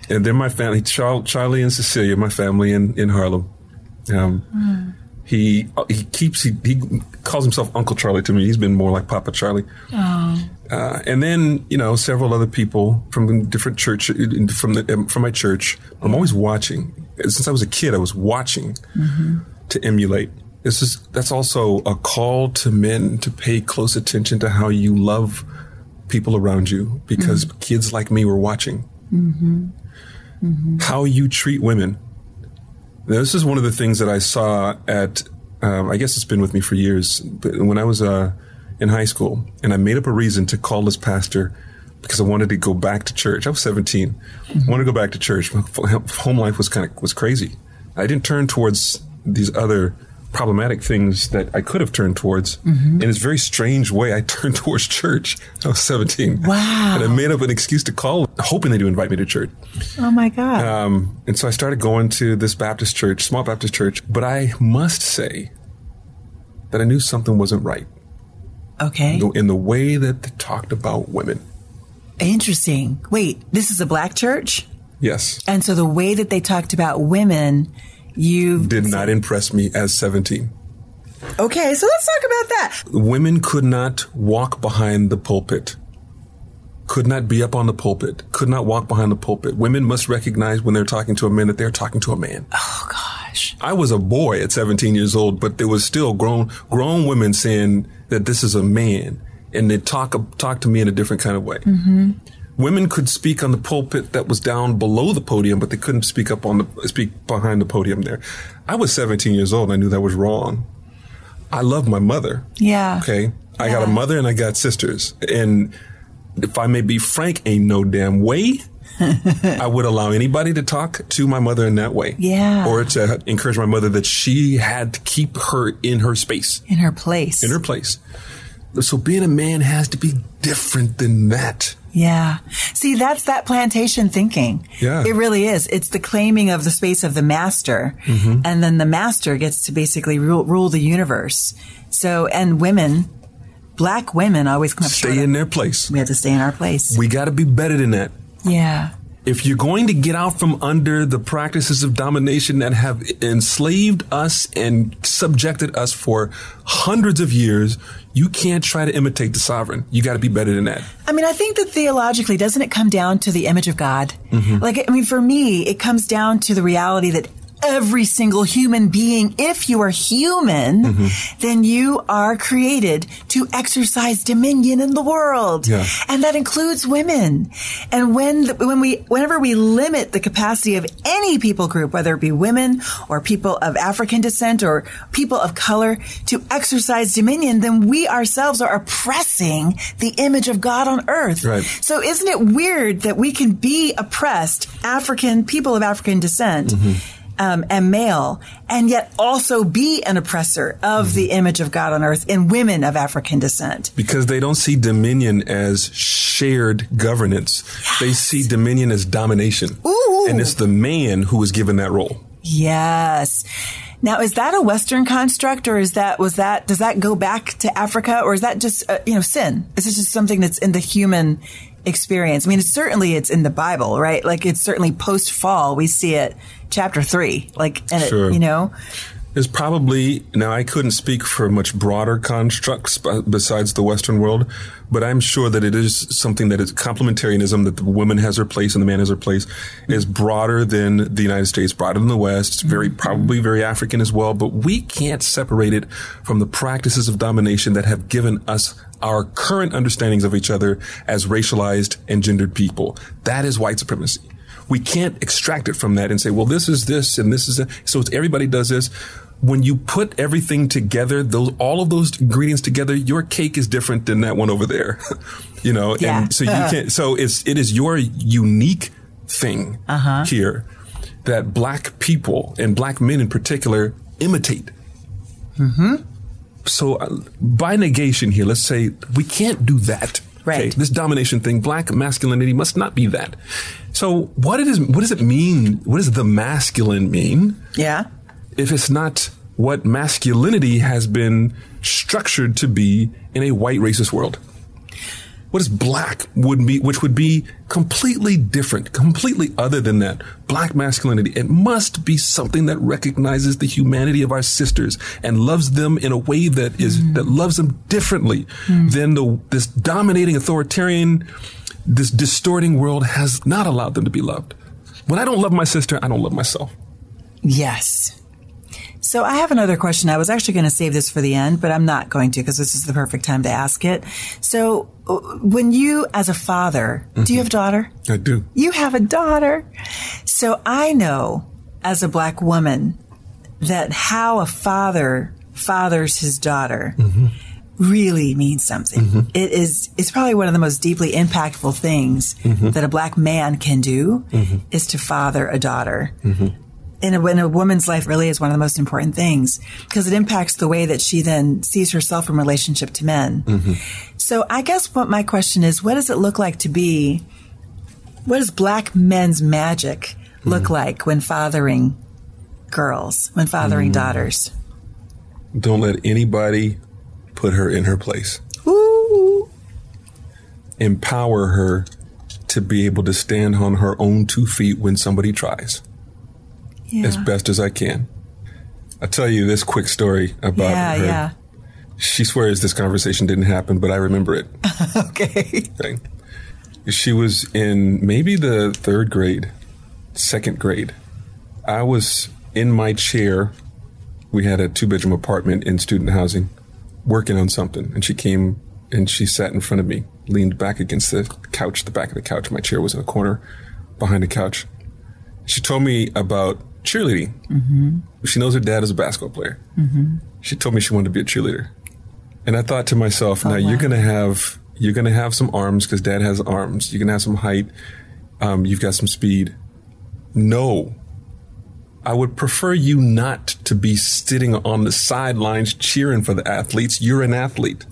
Speaker 1: you.
Speaker 2: And then my family, Char- Charlie and Cecilia, my family in, in Harlem. Um, He he keeps he, he calls himself Uncle Charlie to me. He's been more like Papa Charlie. Uh, and then you know several other people from different church from the um, from my church. I'm always watching. Since I was a kid, I was watching to emulate. This is that's also a call to men to pay close attention to how you love people around you because kids like me were watching how you treat women. Now, this is one of the things that I saw at, um, I guess it's been with me for years. But when I was uh, in high school, and I made up a reason to call this pastor because I wanted to go back to church. I was 17. I wanted to go back to church. My home life was kind of was crazy. I didn't turn towards these other problematic things that I could have turned towards. In this very strange way, I turned towards church. I was 17.
Speaker 1: Wow.
Speaker 2: And I made up an excuse to call, hoping they do invite me to church.
Speaker 1: Oh my God.
Speaker 2: Um, and so I started going to this Baptist church, small Baptist church. But I must say that I knew something wasn't right
Speaker 1: okay.
Speaker 2: in the way that they talked about women.
Speaker 1: Interesting. Wait, this is a black church?
Speaker 2: Yes,
Speaker 1: And so the way that they talked about women, you
Speaker 2: did not impress me as 17.
Speaker 1: Okay, so let's talk about that.
Speaker 2: Women could not walk behind the pulpit. Could not be up on the pulpit. Could not walk behind the pulpit. Women must recognize when they're talking to a man that they're talking to a man.
Speaker 1: Oh gosh.
Speaker 2: I was a boy at 17 years old, but there was still grown grown women saying that this is a man, and they talk talk to me in a different kind of way. Mm-hmm. Women could speak on the pulpit that was down below the podium, but they couldn't speak up on the speak behind the podium there. I was 17 years old, and I knew that was wrong. I love my mother.
Speaker 1: Yeah.
Speaker 2: Okay, I got a mother and I got sisters, and if I may be frank, ain't no damn way. I would allow anybody to talk to my mother in that way.
Speaker 1: Yeah.
Speaker 2: Or to encourage my mother that she had to keep her in her space,
Speaker 1: In her place.
Speaker 2: in her place. So being a man has to be different than that.
Speaker 1: Yeah. See, that's that plantation thinking.
Speaker 2: Yeah.
Speaker 1: It really is. It's the claiming of the space of the master.
Speaker 2: Mm-hmm.
Speaker 1: And then the master gets to basically rule, rule the universe. So, and women, black women always come up
Speaker 2: Stay in their place.
Speaker 1: We have to stay in our place.
Speaker 2: We got to be better than that.
Speaker 1: yeah.
Speaker 2: If you're going to get out from under the practices of domination that have enslaved us and subjected us for hundreds of years, you can't try to imitate the sovereign. You got to be better than that.
Speaker 1: I mean, I think that theologically, doesn't it come down to the image of God?
Speaker 2: Mm-hmm.
Speaker 1: Like, I mean, for me, it comes down to the reality that every single human being, if you are human,
Speaker 2: Mm-hmm.
Speaker 1: then you are created to exercise dominion in the world.
Speaker 2: Yeah.
Speaker 1: And that includes women. And when, the, when we, whenever we limit the capacity of any people group, whether it be women or people of African descent or people of color to exercise dominion, then we ourselves are oppressing the image of God on earth.
Speaker 2: Right.
Speaker 1: So isn't it weird that we can be oppressed, African, people of African descent, um, and male, and yet also be an oppressor of the image of God on earth in women of African descent?
Speaker 2: Because they don't see dominion as shared governance. They see dominion as domination.
Speaker 1: Ooh.
Speaker 2: And it's the man who is given that role.
Speaker 1: Yes. Now, is that a Western construct, or is that was that does that go back to Africa, or is that just uh, you know sin? Is this just something that's in the human experience? I mean, it's certainly it's in the Bible, right? Like it's certainly post fall we see it, chapter three, like and
Speaker 2: Sure.
Speaker 1: it, you know,
Speaker 2: There's probably, now I couldn't speak for much broader constructs besides the Western world, but I'm sure that it is something that is complementarianism, that the woman has her place and the man has her place, is broader than the United States, broader than the West. Mm-hmm. Very, probably very African as well, but we can't separate it from the practices of domination that have given us our current understandings of each other as racialized and gendered people. That is white supremacy we can't extract it from that and say, well, this is this and this is that. So it's, everybody does this. When you put everything together, those all of those ingredients together, your cake is different than that one over there. you know,
Speaker 1: Yeah.
Speaker 2: and so you can't. So it's it is your unique thing here that black people and black men in particular imitate. Hmm. So uh, by negation here, let's say we can't do that.
Speaker 1: Right.
Speaker 2: This domination thing, black masculinity must not be that. So what it is, what does it mean? What does the masculine mean
Speaker 1: yeah,
Speaker 2: if it's not what masculinity has been structured to be in a white racist world? What is black would be, which would be completely different, completely other than that. Black masculinity. It must be something that recognizes the humanity of our sisters and loves them in a way that is, mm. that loves them differently mm. than the, this dominating authoritarian, this distorting world has not allowed them to be loved. When I don't love my sister, I don't love myself.
Speaker 1: yes. So I have another question. I was actually going to save this for the end, but I'm not going to because this is the perfect time to ask it. So uh, when you, as a father, do you have a daughter?
Speaker 2: I do.
Speaker 1: You have a daughter. So I know as a black woman that how a father fathers his daughter mm-hmm. really means something. Mm-hmm. It is, it's probably one of the most deeply impactful things mm-hmm. that a black man can do is to father a daughter. In a, in a woman's life really is one of the most important things because it impacts the way that she then sees herself in relationship to men. Mm-hmm. So I guess what my question is, what does it look like to be what does black men's magic look mm-hmm. like when fathering girls, when fathering mm. daughters?
Speaker 2: Don't let anybody put her in her place.
Speaker 1: Ooh.
Speaker 2: Empower her to be able to stand on her own two feet when somebody tries
Speaker 1: Yeah.
Speaker 2: as best as I can. I'll tell you this quick story about
Speaker 1: yeah,
Speaker 2: her.
Speaker 1: yeah.
Speaker 2: She swears this conversation didn't happen, but I remember it.
Speaker 1: Okay.
Speaker 2: thing. She was in maybe the third grade, second grade. I was in my chair. We had a two bedroom apartment in student housing, working on something. And she came and she sat in front of me, leaned back against the couch, the back of the couch. My chair was in a corner behind the couch. She told me about cheerleading. Mm-hmm. She knows her dad is a basketball player. Mm-hmm. She told me she wanted to be a cheerleader. And I thought to myself, now you're going to have you're to have some arms because dad has arms. You're going to have some height. Um, you've got some speed. No, I would prefer you not to be sitting on the sidelines cheering for the athletes. You're an athlete.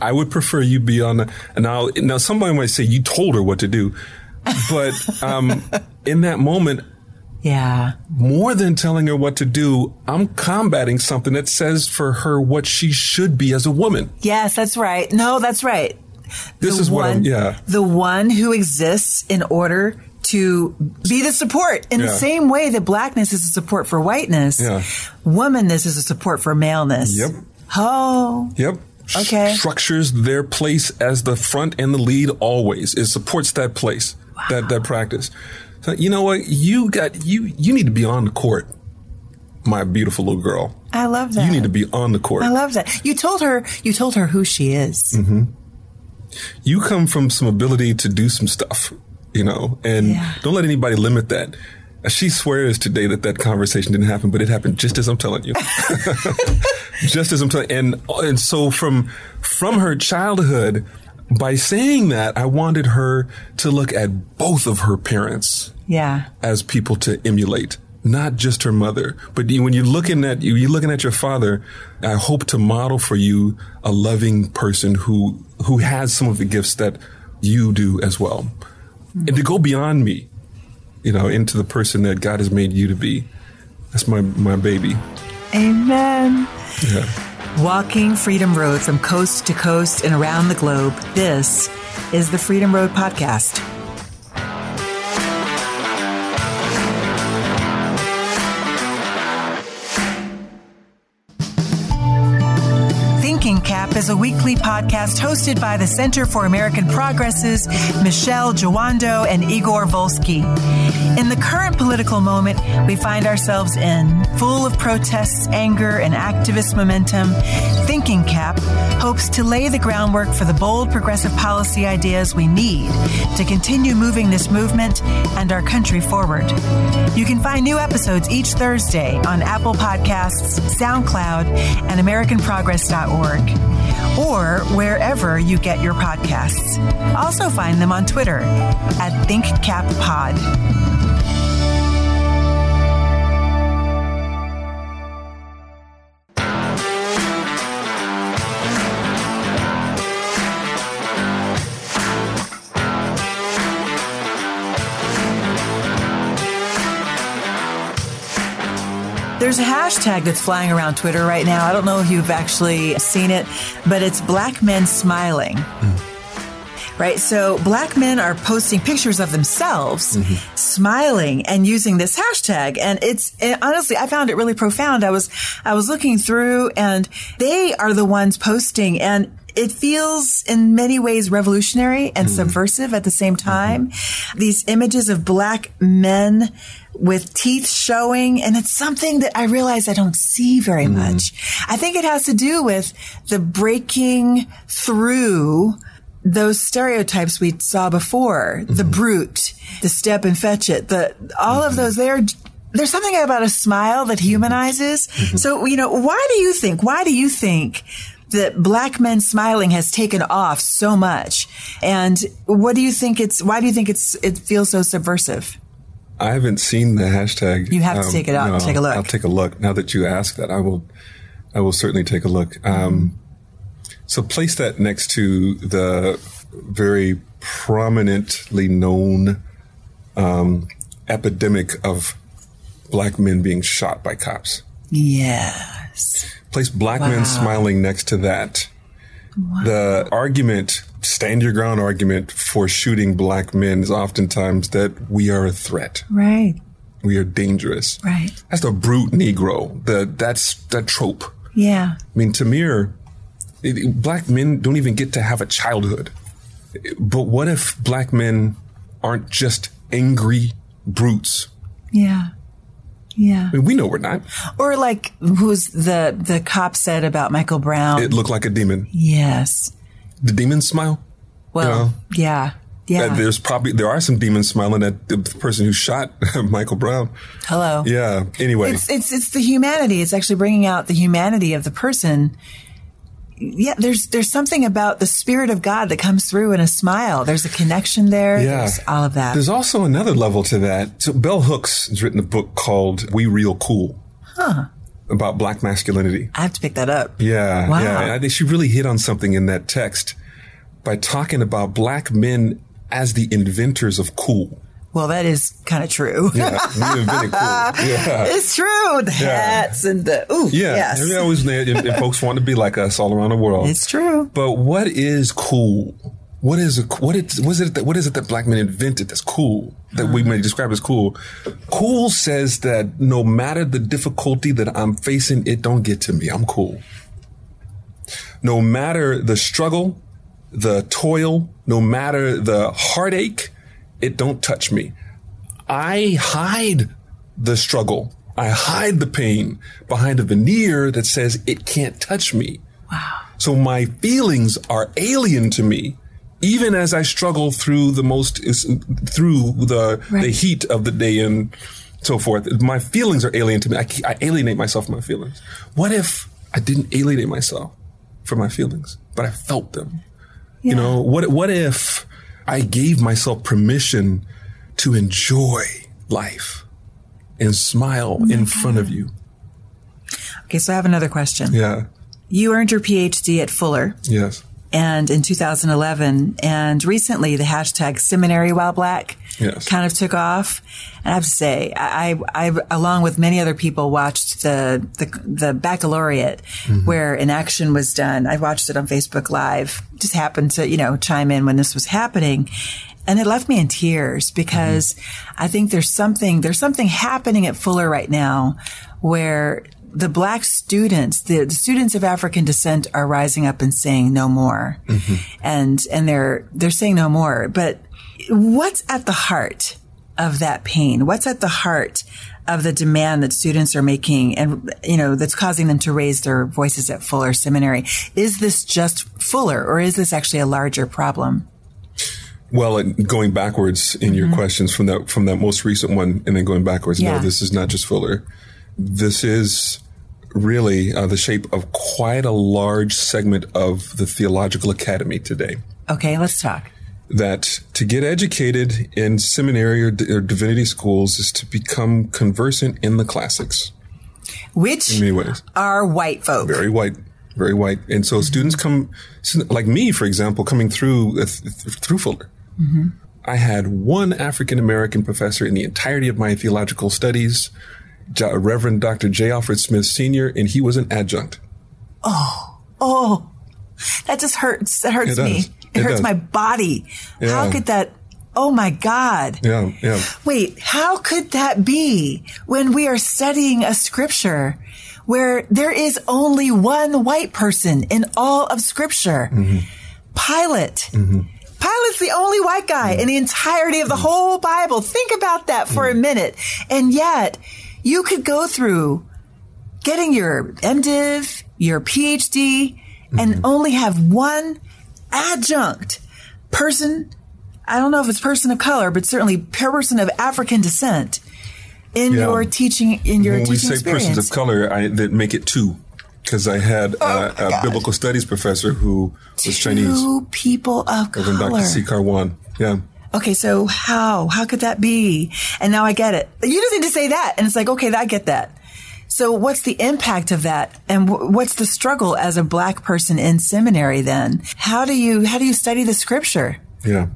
Speaker 2: I would prefer you be on the, now, now somebody might say you told her what to do, but, um, in that moment,
Speaker 1: Yeah.
Speaker 2: more than telling her what to do, I'm combating something that says for her what she should be as a woman.
Speaker 1: Yes, that's right. No, that's right.
Speaker 2: This
Speaker 1: The
Speaker 2: is what I'm,
Speaker 1: one-
Speaker 2: yeah.
Speaker 1: The one who exists in order to be the support in the same way that blackness is a support for whiteness.
Speaker 2: Yeah.
Speaker 1: Womanness is a support for maleness.
Speaker 2: Yep.
Speaker 1: Oh.
Speaker 2: Yep.
Speaker 1: Okay.
Speaker 2: Structures their place as the front and the lead always. It supports that place, wow. that, that practice. So, you know what? You got, you, you need to be on the court, my beautiful little girl.
Speaker 1: I love that.
Speaker 2: You need to be on the court.
Speaker 1: I love that. You told her you told her who she is.
Speaker 2: Mm-hmm. you come from some ability to do some stuff, you know, and
Speaker 1: Yeah.
Speaker 2: don't let anybody limit that. She swears today that that conversation didn't happen, but it happened just as I'm telling you. just as I'm telling, and and so from from her childhood, by saying that, I wanted her to look at both of her parents
Speaker 1: Yeah.
Speaker 2: as people to emulate, not just her mother. But when you're looking at you, you're looking at your father. I hope to model for you a loving person who who has some of the gifts that you do as well, hmm. and to go beyond me, you know, into the person that God has made you to be. That's my my baby.
Speaker 1: Amen.
Speaker 2: Yeah.
Speaker 1: Walking Freedom Road from coast to coast and around the globe. This is the Freedom Road Podcast. Is a weekly podcast hosted by the Center for American Progress's Michelle Jawando and Igor Volsky. In the current political moment we find ourselves in, full of protests, anger, and activist momentum, Thinking Cap hopes to lay the groundwork for the bold progressive policy ideas we need to continue moving this movement and our country forward. You can find new episodes each Thursday on Apple Podcasts, SoundCloud, and AmericanProgress.org, or wherever you get your podcasts. Also find them on Twitter at ThinkCapPod. There's a hashtag that's flying around Twitter right now. I don't know if you've actually seen it, but it's black men smiling. Hmm. Right? So black men are posting pictures of themselves mm-hmm. smiling and using this hashtag. And it's and honestly, I found it really profound. I was, I was looking through and they are the ones posting and it feels in many ways revolutionary and mm-hmm. subversive at the same mm-hmm. time. These images of black men with teeth showing. And it's something that I realize I don't see very mm-hmm. much. I think it has to do with the breaking through those stereotypes we saw before, the brute, the step and fetch it, the, all of those there. There's something about a smile that humanizes. So, you know, why do you think, why do you think that black men smiling has taken off so much? And what do you think it's, why do you think it's, it feels so subversive?
Speaker 2: I haven't seen the hashtag. Um,
Speaker 1: You have to take it out and take a look.
Speaker 2: I'll take a look. Now that you ask that, I will. I will certainly take a look. Um, so place that next to the very prominently known um, epidemic of black men being shot by cops.
Speaker 1: Yes.
Speaker 2: Place black men smiling next to that. The argument, stand your ground argument for shooting black men is oftentimes that we are a threat.
Speaker 1: Right.
Speaker 2: We are dangerous.
Speaker 1: Right.
Speaker 2: That's the brute Negro. The that's that trope.
Speaker 1: Yeah.
Speaker 2: I mean, Tamir, it- black men don't even get to have a childhood. But what if black men aren't just angry brutes?
Speaker 1: Yeah. Yeah.
Speaker 2: I mean, we know we're not.
Speaker 1: Or like who's the the cop said about Michael Brown?
Speaker 2: It looked like a demon.
Speaker 1: yes.
Speaker 2: The demon smile.
Speaker 1: Well,
Speaker 2: know?
Speaker 1: yeah. Yeah.
Speaker 2: There's probably there are some demons smiling at the person who shot Michael Brown.
Speaker 1: Hello.
Speaker 2: Yeah. Anyway,
Speaker 1: It's it's it's the humanity. It's actually bringing out the humanity of the person. Yeah, there's there's something about the spirit of God that comes through in a smile. There's a connection there.
Speaker 2: yeah,
Speaker 1: There's all of that.
Speaker 2: There's also another level to that. So Bell Hooks has written a book called "We Real Cool." Huh. about black masculinity.
Speaker 1: I have to pick that up.
Speaker 2: Yeah,
Speaker 1: Wow.
Speaker 2: yeah. I think she really hit on something in that text by talking about black men as the inventors of cool.
Speaker 1: Well, that is kind of true.
Speaker 2: Yeah, we cool. Yeah.
Speaker 1: It's true. The hats and the ooh,
Speaker 2: Yeah,
Speaker 1: yes.
Speaker 2: and we always and, and folks want to be like us all around the world.
Speaker 1: It's true.
Speaker 2: But what is cool? What is a, what it what is it that what is it that black men invented that's cool that we may describe as cool? Cool says that no matter the difficulty that I'm facing, it don't get to me. I'm cool. No matter the struggle, the toil, no matter the heartache, it don't touch me. I hide the struggle. I hide the pain behind a veneer that says it can't touch me.
Speaker 1: Wow.
Speaker 2: So my feelings are alien to me, even as I struggle through the most through the the heat of the day and so forth. My feelings are alien to me. I, I alienate myself from my feelings. What if I didn't alienate myself from my feelings, but I felt them? You know, what what if I gave myself permission to enjoy life and smile
Speaker 1: Oh
Speaker 2: in front of you?
Speaker 1: Okay, so I have another question.
Speaker 2: Yeah.
Speaker 1: You earned your PhD at Fuller
Speaker 2: Yes.
Speaker 1: and in 2011, and recently the hashtag seminary while black
Speaker 2: Yes.
Speaker 1: kind of took off. And I have to say, I, I, along with many other people, watched the the, the baccalaureate mm-hmm. where an action was done. I watched it on Facebook Live. Just happened to you know chime in when this was happening. And it left me in tears because mm-hmm. I think there's something, there's something happening at Fuller right now where the black students, the, the students of African descent are rising up and saying no more. Mm-hmm. And, and they're, they're saying no more. But what's at the heart of that pain? What's at the heart of the demand that students are making and, you know, that's causing them to raise their voices at Fuller Seminary? Is this just Fuller or is this actually a larger problem?
Speaker 2: Well, going backwards in your questions from that from that most recent one, and then going backwards.
Speaker 1: Mm-hmm. Yeah.
Speaker 2: No, this is not just Fuller. This is really uh, the shape of quite a large segment of the theological academy today.
Speaker 1: Okay, let's talk.
Speaker 2: That to get educated in seminary or, or divinity schools is to become conversant in the classics.
Speaker 1: Which
Speaker 2: In many ways,
Speaker 1: are white folk.
Speaker 2: very white, very white, and so students come like me, for example, coming through uh, th- through Fuller. I had one African American professor in the entirety of my theological studies, Jo- Reverend Dr. J. Alfred Smith Sr., and he was an adjunct.
Speaker 1: Oh, oh, that just hurts. That hurts
Speaker 2: It
Speaker 1: me.
Speaker 2: does.
Speaker 1: It,
Speaker 2: It
Speaker 1: hurts
Speaker 2: does.
Speaker 1: my body. How could that? Oh my God.
Speaker 2: Yeah, yeah.
Speaker 1: Wait, how could that be when we are studying a scripture where there is only one white person in all of scripture? Mm-hmm. Pilate. Mm-hmm. Pilate's the only white guy mm-hmm. in the entirety of the whole Bible. Think about that for a minute. And yet, you could go through getting your MDiv, your PhD, and only have one adjunct person. I don't know if it's person of color, but certainly person of African descent in
Speaker 2: Yeah.
Speaker 1: your teaching in your
Speaker 2: when we say
Speaker 1: experience.
Speaker 2: persons of color, I, that make it two. Because I had
Speaker 1: Oh
Speaker 2: uh, a
Speaker 1: God.
Speaker 2: biblical studies professor who was Chinese,
Speaker 1: Two people of color.
Speaker 2: Dr. Sze-kar Wan. Yeah.
Speaker 1: Okay, so how? How could that be? And now I get it. You just need to say that. And it's like, okay, I get that. So what's the impact of that? And wh- what's the struggle as a black person in seminary then? How do you, how do you study the scripture?
Speaker 2: Yeah.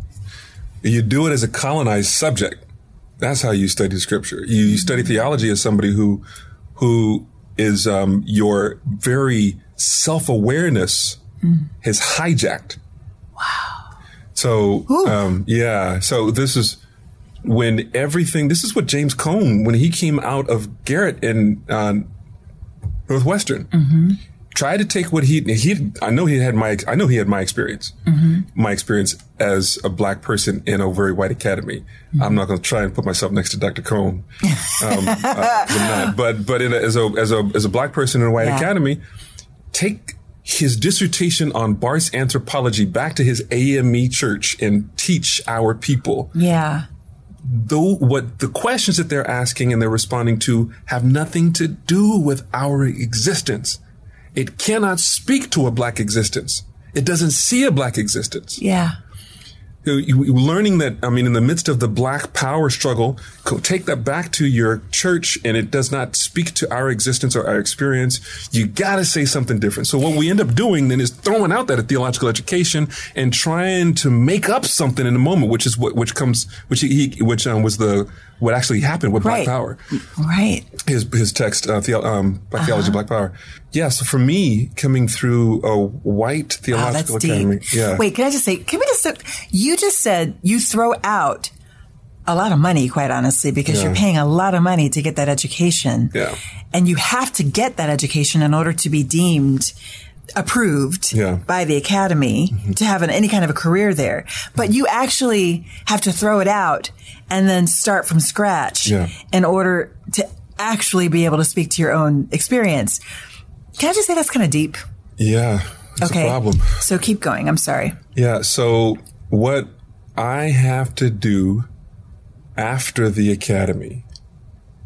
Speaker 2: You do it as a colonized subject. That's how you study scripture. You, you study theology as somebody who, who is, um, your very self-awareness has hijacked. Wow. So, um, yeah. So this is when everything, this is what James Cone, when he came out of Garrett in, uh, Northwestern, tried to take what he he I know he had my I know he had my experience my experience as a black person in a very white academy. I'm not going to try and put myself next to Dr. Cone, um, uh, but but in a, as a as a as a black person in a white
Speaker 1: Yeah.
Speaker 2: academy, take his dissertation on Barth's anthropology back to his AME church and teach our people
Speaker 1: Yeah.
Speaker 2: Though what the questions that they're asking and they're responding to have nothing to do with our existence. It cannot speak to a black existence. It doesn't see a black existence.
Speaker 1: Yeah.
Speaker 2: Learning that i mean in the midst of the black power struggle take that back to your church and it does not speak to our existence or our experience you got to say something different so what we end up doing then is throwing out that theological education and trying to make up something in the moment which is what which comes which he which um, was the what actually happened with
Speaker 1: right.
Speaker 2: Black Power.
Speaker 1: Right.
Speaker 2: His his text, uh, the, um, Black uh-huh. Theology, Black Power. Yeah. So for me, coming through a white theological oh, academy. Yeah.
Speaker 1: Wait, can I just say? Can we just? You just said you throw out a lot of money, quite honestly, because yeah. you're paying a lot of money to get that education.
Speaker 2: Yeah.
Speaker 1: And you have to get that education in order to be deemed approved
Speaker 2: yeah.
Speaker 1: by the academy mm-hmm. to have an, any kind of a career there. But you actually have to throw it out and then start from scratch in order to actually be able to speak to your own experience. Can I just say that's kind of deep?
Speaker 2: Yeah.
Speaker 1: okay.
Speaker 2: problem.
Speaker 1: So keep going. I'm sorry.
Speaker 2: Yeah. So what I have to do after the academy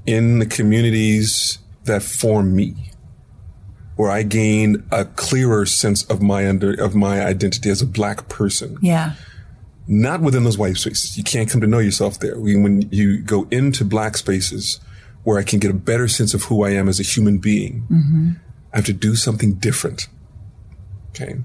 Speaker 2: in the communities that form me where I gain a clearer sense of my under of my identity as a black person.
Speaker 1: Yeah.
Speaker 2: Not within those white spaces. You can't come to know yourself there. When you go into black spaces where I can get a better sense of who I am as a human being, mm-hmm. I have to do something different. Okay.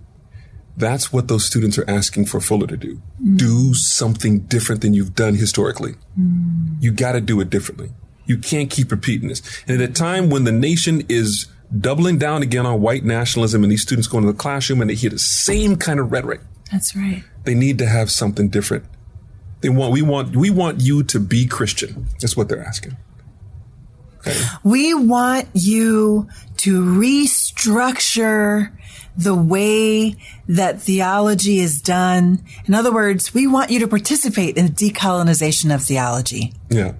Speaker 2: That's what those students are asking for Fuller to do. Mm. Do something different than you've done historically. Mm. You got to do it differently. You can't keep repeating this. And at a time when the nation is doubling down again on white nationalism and these students go into the classroom and they hear the same kind of rhetoric.
Speaker 1: That's right.
Speaker 2: They need to have something different. They want, we want, we want you to be Christian. That's what they're asking.
Speaker 1: We want you to restructure the way that theology is done. In other words, we want you to participate in the decolonization of theology.
Speaker 2: Yeah.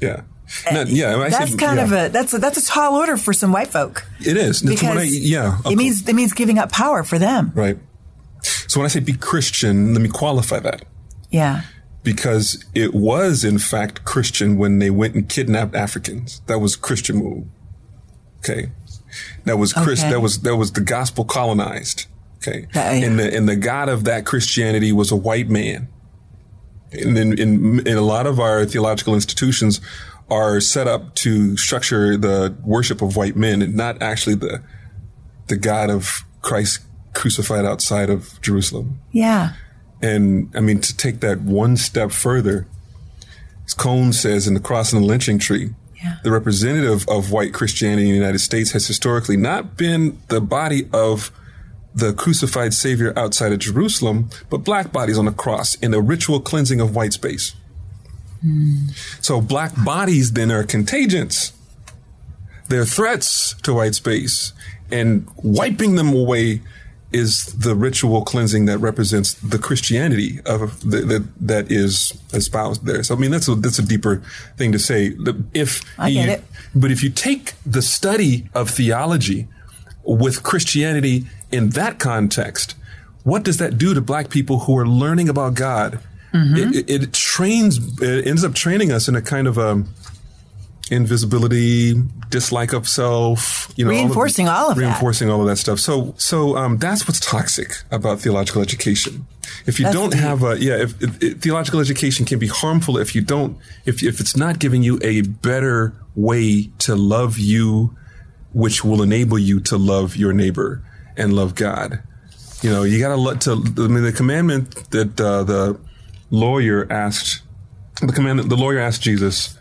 Speaker 2: Yeah. Uh, Not, yeah,
Speaker 1: I that's kind yeah. of a that's a, that's a tall order for some white folk.
Speaker 2: It is
Speaker 1: because I,
Speaker 2: yeah,
Speaker 1: it means it means giving up power for them.
Speaker 2: Right. So when I say be Christian, let me qualify that.
Speaker 1: Yeah.
Speaker 2: Because it was in fact Christian when they went and kidnapped Africans. That was Christian move. Okay. That was Chris. Okay. That was that was the gospel colonized. Okay. Uh, yeah. And the and the God of that Christianity was a white man. And in, in in a lot of our theological institutions, are set up to structure the worship of white men and not actually the the God of Christ crucified outside of Jerusalem.
Speaker 1: Yeah.
Speaker 2: And I mean to take that one step further, as Cone says in the cross and the lynching tree,
Speaker 1: yeah.
Speaker 2: the representative of white Christianity in the United States has historically not been the body of the crucified Savior outside of Jerusalem, but black bodies on the cross in a ritual cleansing of white space. Hmm. So black bodies then are contagions. They're threats to white space and wiping them away is the ritual cleansing that represents the Christianity of the, the, that is espoused there. So I mean that's a that's a deeper thing to say. If
Speaker 1: I get
Speaker 2: you,
Speaker 1: it.
Speaker 2: but if you take the study of theology with Christianity in that context, what does that do to black people who are learning about God Mm-hmm. It, it, it, trains, it ends up training us in a kind of a invisibility, dislike of self, you know,
Speaker 1: reinforcing all of,
Speaker 2: all of reinforcing that. all of that stuff. So, so um, that's what's toxic about theological education. If you that's don't have a, yeah, if, if, if, theological education can be harmful if you don't, if if it's not giving you a better way to love you, which will enable you to love your neighbor and love God. You know, you got to let to. I mean, the commandment that uh, the lawyer asked the commandment. The lawyer asked Jesus,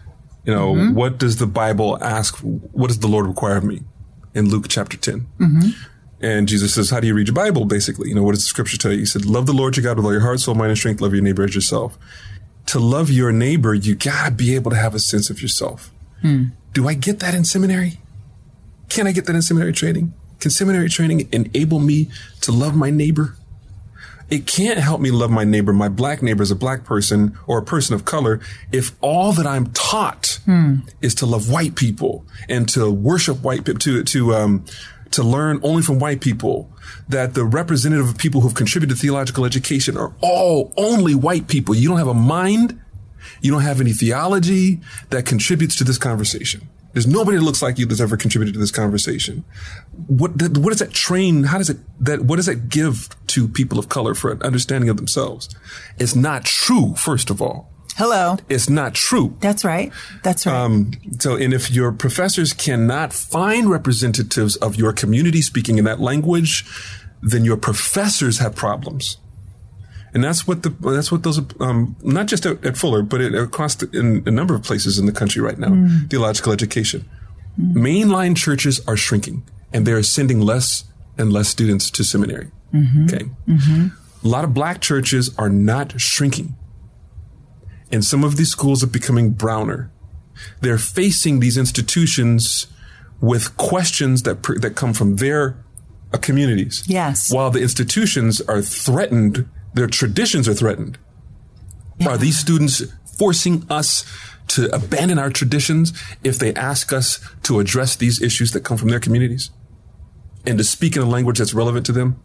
Speaker 2: you know, mm-hmm. what does the Bible ask? What does the Lord require of me? In Luke chapter 10.
Speaker 1: Mm-hmm.
Speaker 2: And Jesus says, how do you read your Bible? Basically, you know, what does the scripture tell you? He said, love the Lord your God with all your heart, soul, mind, and strength. Love your neighbor as yourself. To love your neighbor, you gotta be able to have a sense of yourself.
Speaker 1: Hmm.
Speaker 2: Do I get that in seminary? Can I get that in seminary training? Can seminary training enable me to love my neighbor? It can't help me love my neighbor, my black neighbor as a black person or a person of color if all that I'm taught
Speaker 1: hmm.
Speaker 2: is to love white people and to worship white people, to, to, um, to learn only from white people, that the representative of people who've contributed to theological education are all only white people. You don't have a mind. You don't have any theology that contributes to this conversation. There's nobody that looks like you that's ever contributed to this conversation. What what does that train? How does it that what does that give to people of color for an understanding of themselves? It's not true. First of all,
Speaker 1: Hello.
Speaker 2: it's not true.
Speaker 1: That's right. That's right.
Speaker 2: Um, so, and if your professors cannot find representatives of your community speaking in that language, then your professors have problems. And that's what the that's what those um, not just at, at Fuller, but it, across the, in a number of places in the country right now. Theological education, mainline churches are shrinking, and they are sending less and less students to seminary. Okay, a lot of black churches are not shrinking, and some of these schools are becoming browner. They're facing these institutions with questions that pr- that come from their uh, communities.
Speaker 1: Yes.
Speaker 2: While the institutions are threatened, their traditions are threatened. Are these students forcing us to abandon our traditions if they ask us to address these issues that come from their communities and to speak in a language that's relevant to them?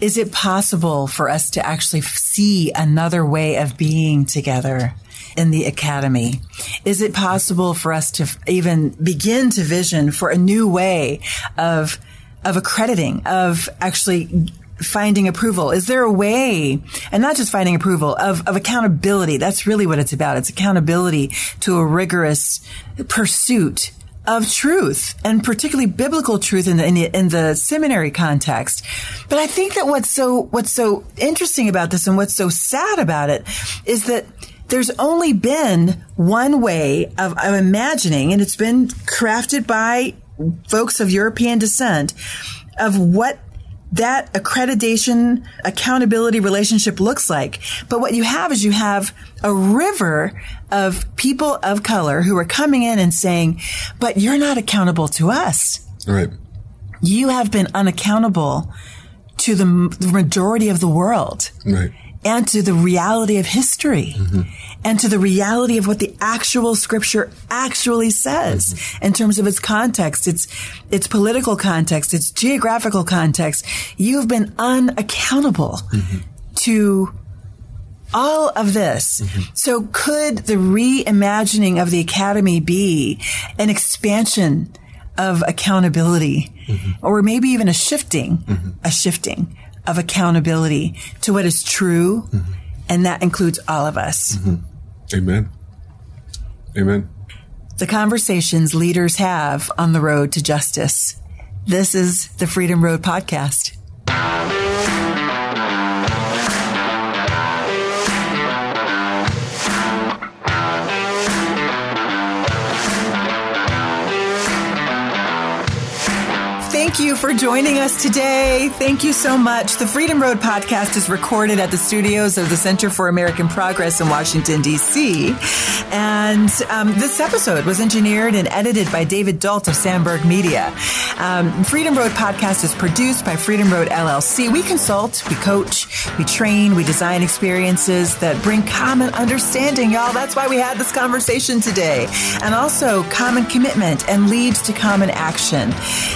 Speaker 1: Is it possible for us to actually see another way of being together in the academy? Is it possible for us to even begin to vision for a new way of of accrediting, of actually finding approval? Is there a way, and not just finding approval, of, of accountability? That's really what it's about. It's accountability to a rigorous pursuit of truth and particularly biblical truth in the, in the, in the seminary context. But I think that what's so, what's so interesting about this and what's so sad about it is that there's only been one way of, of imagining, and it's been crafted by folks of European descent of what that accreditation accountability relationship looks like. But what you have is you have a river of people of color who are coming in and saying, but you're not accountable to us.
Speaker 2: Right.
Speaker 1: You have been unaccountable to the the majority of the world
Speaker 2: Right.
Speaker 1: And to the reality of history mm-hmm. and to the reality of what the actual scripture actually says mm-hmm. in terms of its context, its, its political context, its geographical context. You've been unaccountable mm-hmm. to all of this. So could the reimagining of the academy be an expansion of accountability? Or maybe even a shifting, a shifting of accountability to what is true? Mm-hmm. And that includes all of us. Mm-hmm.
Speaker 2: Amen. Amen.
Speaker 1: The conversations leaders have on the road to justice. This is the Freedom Road podcast. Thank you for joining us today. Thank you so much. The Freedom Road podcast is recorded at the studios of the Center for American Progress in Washington, D.C. And um, this episode was engineered and edited by David Dalt of Sandberg Media. Um, Freedom Road podcast is produced by Freedom Road LLC. We consult, we coach, we train, we design experiences that bring common understanding, y'all. That's why we had this conversation today. And also common commitment and leads to common action.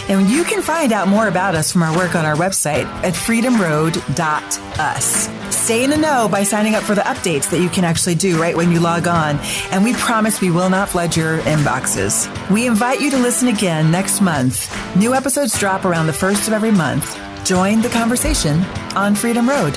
Speaker 1: And you can find out more about us from our work on our website at freedomroad.us. Stay in the know by signing up for the updates that you can actually do right when you log on. And we promise we will not flood your inboxes. We invite you to listen again next month. New episodes drop around the first of every month. Join the conversation on Freedom Road.